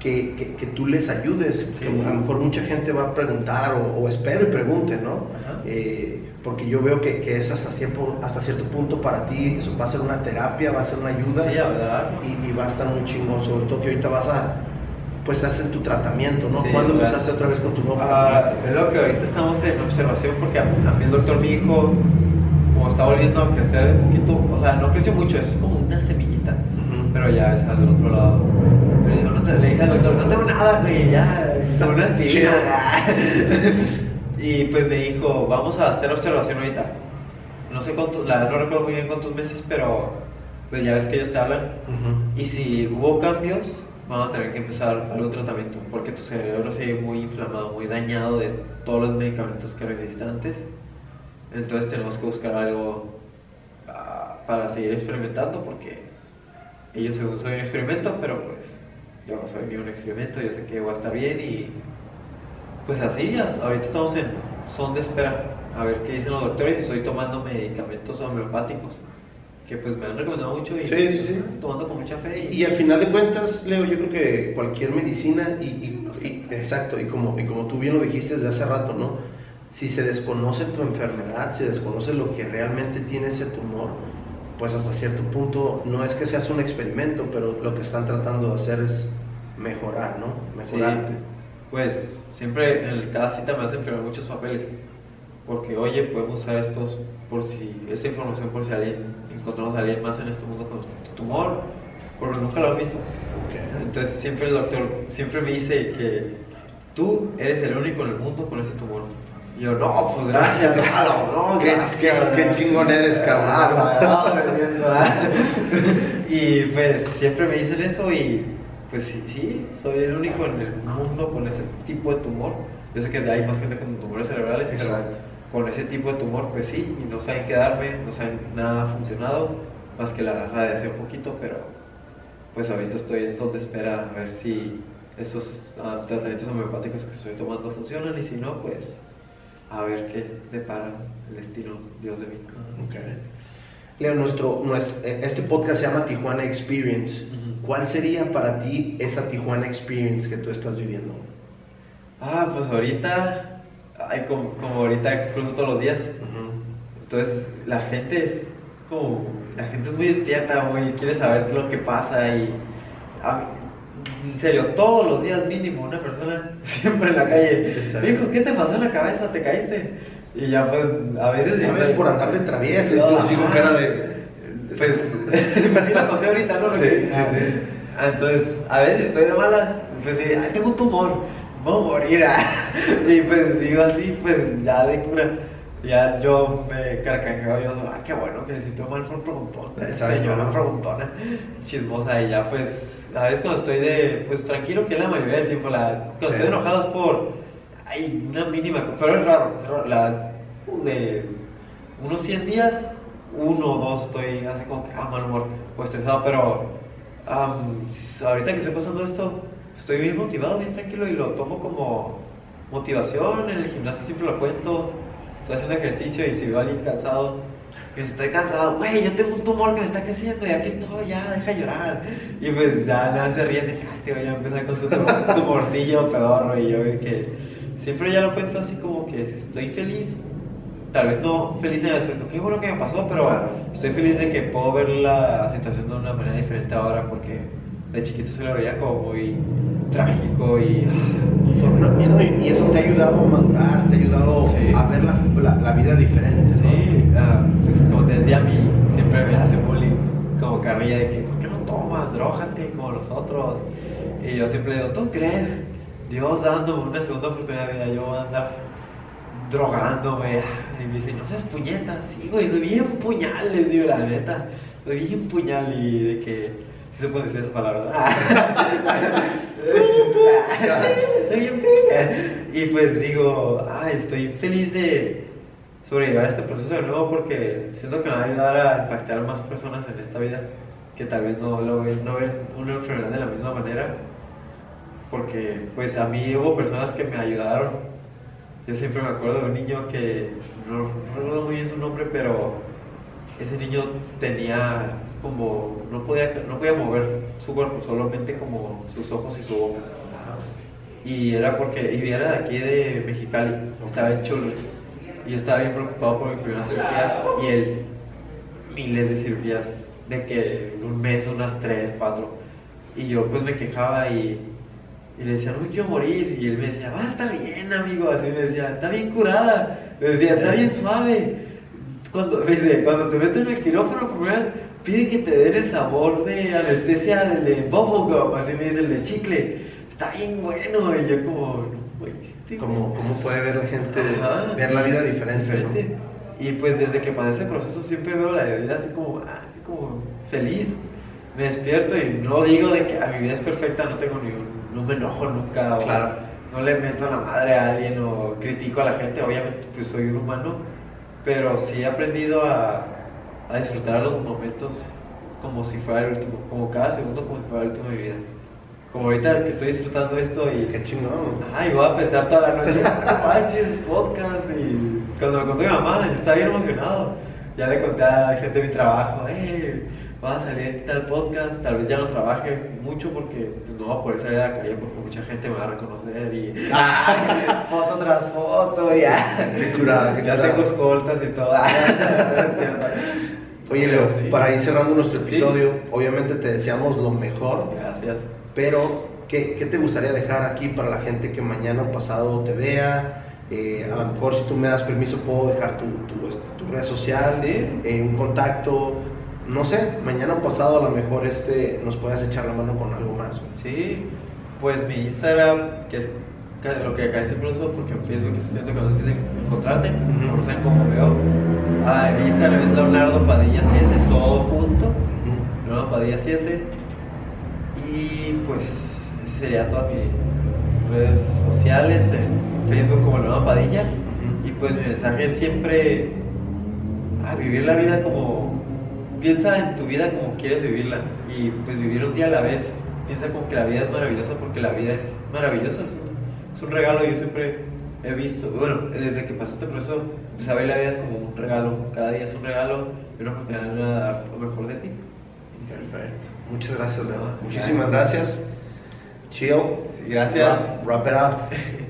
que, que, que tú les ayudes. Sí. A lo mejor mucha gente va a preguntar o, o espero y pregunte, ¿no? Eh, porque yo veo que, que es hasta cierto, hasta cierto punto para ti, eso va a ser una terapia, va a ser una ayuda Sí, verdad. y, y va a estar muy chingón, sobre todo que ahorita vas a, pues estás en tu tratamiento, ¿no? Sí, ¿Cuándo claro. empezaste otra vez con tu nuevo Ah, es lo que ahorita estamos en observación porque el doctor me dijo, como está volviendo a crecer un poquito, o sea, no creció mucho, es como una semillita. Pero ya es al otro lado. Le, digo, no te, le dije al doctor, no tengo nada, güey, ya, con una Chido. y pues me dijo, vamos a hacer observación ahorita. No sé cuántos, la verdad no recuerdo muy bien cuántos meses, pero pues ya ves que ellos te hablan. Y si hubo cambios, vamos a tener que empezar algún tratamiento, porque tu cerebro sigue muy inflamado, muy dañado de todos los medicamentos que recibiste antes. Entonces tenemos que buscar algo ah, para seguir experimentando, porque ellos según soy un experimento, pero pues yo no soy ni un experimento, yo sé que va a estar bien y pues así, ya, ahorita estamos en son de espera, a ver qué dicen los doctores y estoy tomando medicamentos homeopáticos que pues me han recomendado mucho y Sí, sí, sí. estoy tomando con mucha fe. Y al final de cuentas, Leo, yo creo que cualquier medicina, y, y- y- exacto, y como, y como tú bien lo dijiste desde hace rato, ¿no? Si se desconoce tu enfermedad, si desconoce lo que realmente tiene ese tumor, pues hasta cierto punto no es que seas un experimento, pero lo que están tratando de hacer es mejorar, ¿no? Sí, Mejorarte. pues siempre en cada cita me hacen firmar muchos papeles. Porque, oye, podemos usar estos por si, esta información por si alguien, encontramos a alguien más en este mundo con tumor, porque nunca lo han visto. Ok. Entonces siempre el doctor, siempre me dice que tú eres el único en el mundo con ese tumor. Yo, no, pues gracias, claro, no, Qué- gracias. qué- qué chingón eres, cabrón. No, y pues siempre me dicen eso y pues sí, sí, soy el único en el mundo con ese tipo de tumor. Yo sé que hay más gente con tumores cerebrales, Exacto. pero con ese tipo de tumor, pues sí, y no saben qué darme, no saben nada ha funcionado, más que la radiación un poquito, pero pues ahorita estoy en son de espera a ver si esos ah, tratamientos homeopáticos que estoy tomando funcionan y si no, pues a ver qué depara el destino Dios de mí. Ok. Leo, nuestro, nuestro, eh, este podcast se llama Tijuana Experience. Ujú. ¿Cuál sería para ti esa Tijuana Experience que tú estás viviendo? Ah, pues ahorita, ay, como, como ahorita cruzo todos los días, entonces la gente es como, la gente es muy despierta, muy, quiere saber lo que pasa y a mí- en serio, todos los días mínimo, una persona siempre en la calle. Dijo, ¿qué te pasó en la cabeza? ¿Te caíste? Y ya pues, a veces... A veces por andar de travieso y tú así con cara de. Pues, pues sí la conté ahorita, ¿no? Sí, que- sí, sí. Ah, Entonces, a veces estoy de malas, pues sí, ay, tengo un tumor, voy a morir. ah. Y pues digo así, pues ya de cura. Ya yo me carcajeo, yo, ah, qué bueno que si estoy mal por preguntón. Exacto. Señora preguntona, chismosa. Y ya pues, a veces cuando estoy de, pues tranquilo, que la mayoría del tiempo, la, cuando Sí. estoy enojado es por, ay, una mínima, pero es raro, es raro, la, de unos 100 días, uno o dos estoy así como que, ah, mal humor o estresado, pero am, ahorita que estoy pasando esto, estoy bien motivado, bien tranquilo y lo tomo como motivación. En el gimnasio siempre lo cuento, estoy haciendo ejercicio y si veo a alguien cansado, que estoy cansado, güey, yo tengo un tumor que me está creciendo y aquí estoy, ya, deja de llorar. Y pues ya nada se ríen de "Ah, este güey ya empieza con su tum- tumorcillo pedorro y yo que siempre ya lo cuento así como que estoy feliz tal vez no feliz en el aspecto, qué bueno que me pasó, pero estoy feliz de que puedo ver la situación de una manera diferente ahora porque de chiquito se lo veía como muy trágico y... No, y, no, y- eso te ha ayudado a madurar, te ha ayudado Sí. a ver la, la, la vida diferente. ¿no? Sí, ah, pues como te decía, a mí siempre me hace bullying como carrilla de que, ¿por qué no tomas? Drójate como los otros. Y yo siempre digo, ¿tú crees? Dios dándome una segunda oportunidad de vida, yo voy a andar drogándome. Y me dice, no seas puñeta. Sí, güey, soy bien puñal, les digo la neta. Soy bien puñal y de que... Se puede decir esa palabra. soy puñal. Y pues digo, ay, estoy feliz de sobrellevar este proceso de nuevo porque siento que me va a ayudar a impactar a más personas en esta vida que tal vez no lo ven, no ven una enfermedad de la misma manera. Porque pues a mí hubo personas que me ayudaron. Yo siempre me acuerdo de un niño que no no recuerdo muy bien su nombre, pero ese niño tenía como no podía no podía mover su cuerpo, solamente como sus ojos y su boca. Y era porque, y era de aquí de Mexicali, estaba en Chulres. Y yo estaba bien preocupado por mi primera cirugía y él, miles de cirugías, de que en un mes unas tres, cuatro. Y yo pues me quejaba y, y le decía, no me quiero morir. Y él me decía, va a estar bien, amigo. Así me decía, está bien curada. Me decía, está bien suave. Cuando, me dice, cuando te meten en el quirófano, vez, pide que te den el sabor de anestesia del de bubblegum, así me dice el de chicle. Está bien bueno. Y yo como, este Como, como puede ver la gente, Ajá. ver la vida diferente. ¿no? Diferente. Y pues desde que pasé ese proceso siempre veo la vida así como, ah, como feliz. Me despierto y no digo de que a mi vida es perfecta, no tengo ni un, no me enojo nunca, o Claro. no le meto la madre a alguien o critico a la gente, obviamente pues soy un humano, pero sí he aprendido a, a disfrutar los momentos como si fuera el último, como cada segundo como si fuera el último de mi vida. Como ahorita que estoy disfrutando esto y Qué chingón. Ay, voy a pensar toda la noche, "No manches, podcast. Y cuando me contó mi mamá, yo estaba bien emocionado. Ya le conté a la gente de mi trabajo, eh, va a salir tal podcast. Tal vez ya no trabaje mucho porque no va a poder salir a la calle porque mucha gente me va a reconocer. Y foto tras foto, ya. Qué curada, qué Ya curada. tengo escoltas y todo. Ah. Oye, Leo, Sí. para ir cerrando nuestro Sí. episodio, obviamente te deseamos lo mejor, Gracias. pero ¿qué, qué te gustaría dejar aquí para la gente que mañana o pasado te vea? Eh, a lo mejor si tú me das permiso puedo dejar tu, tu, este, tu red social, Sí. eh, un contacto, no sé, mañana pasado a lo mejor este, nos puedas echar la mano con algo más. güey. Sí, pues mi Instagram, que es lo que acá siempre uso, porque en Facebook es siento que no es difícil encontrarte, Ujú. no sé cómo veo. Ah, mi Instagram es Leonardo Padilla 7, todo junto, Leonardo Padilla 7. Y pues, sería todas mis redes sociales, en Facebook como Leonardo Padilla. Y pues mi mensaje es siempre a vivir la vida como piensa en tu vida como quieres vivirla y pues vivir un día a la vez. Piensa como que la vida es maravillosa porque la vida es maravillosa, es un, es un regalo. Yo siempre he visto, bueno, desde que pasaste por eso, empecé a ver la vida como un regalo. Cada día es un regalo y una oportunidad de dar lo mejor de ti. Perfecto. Muchas gracias, Leo. Muchísimas gracias. Chill. Gracias. Wrap, wrap it up.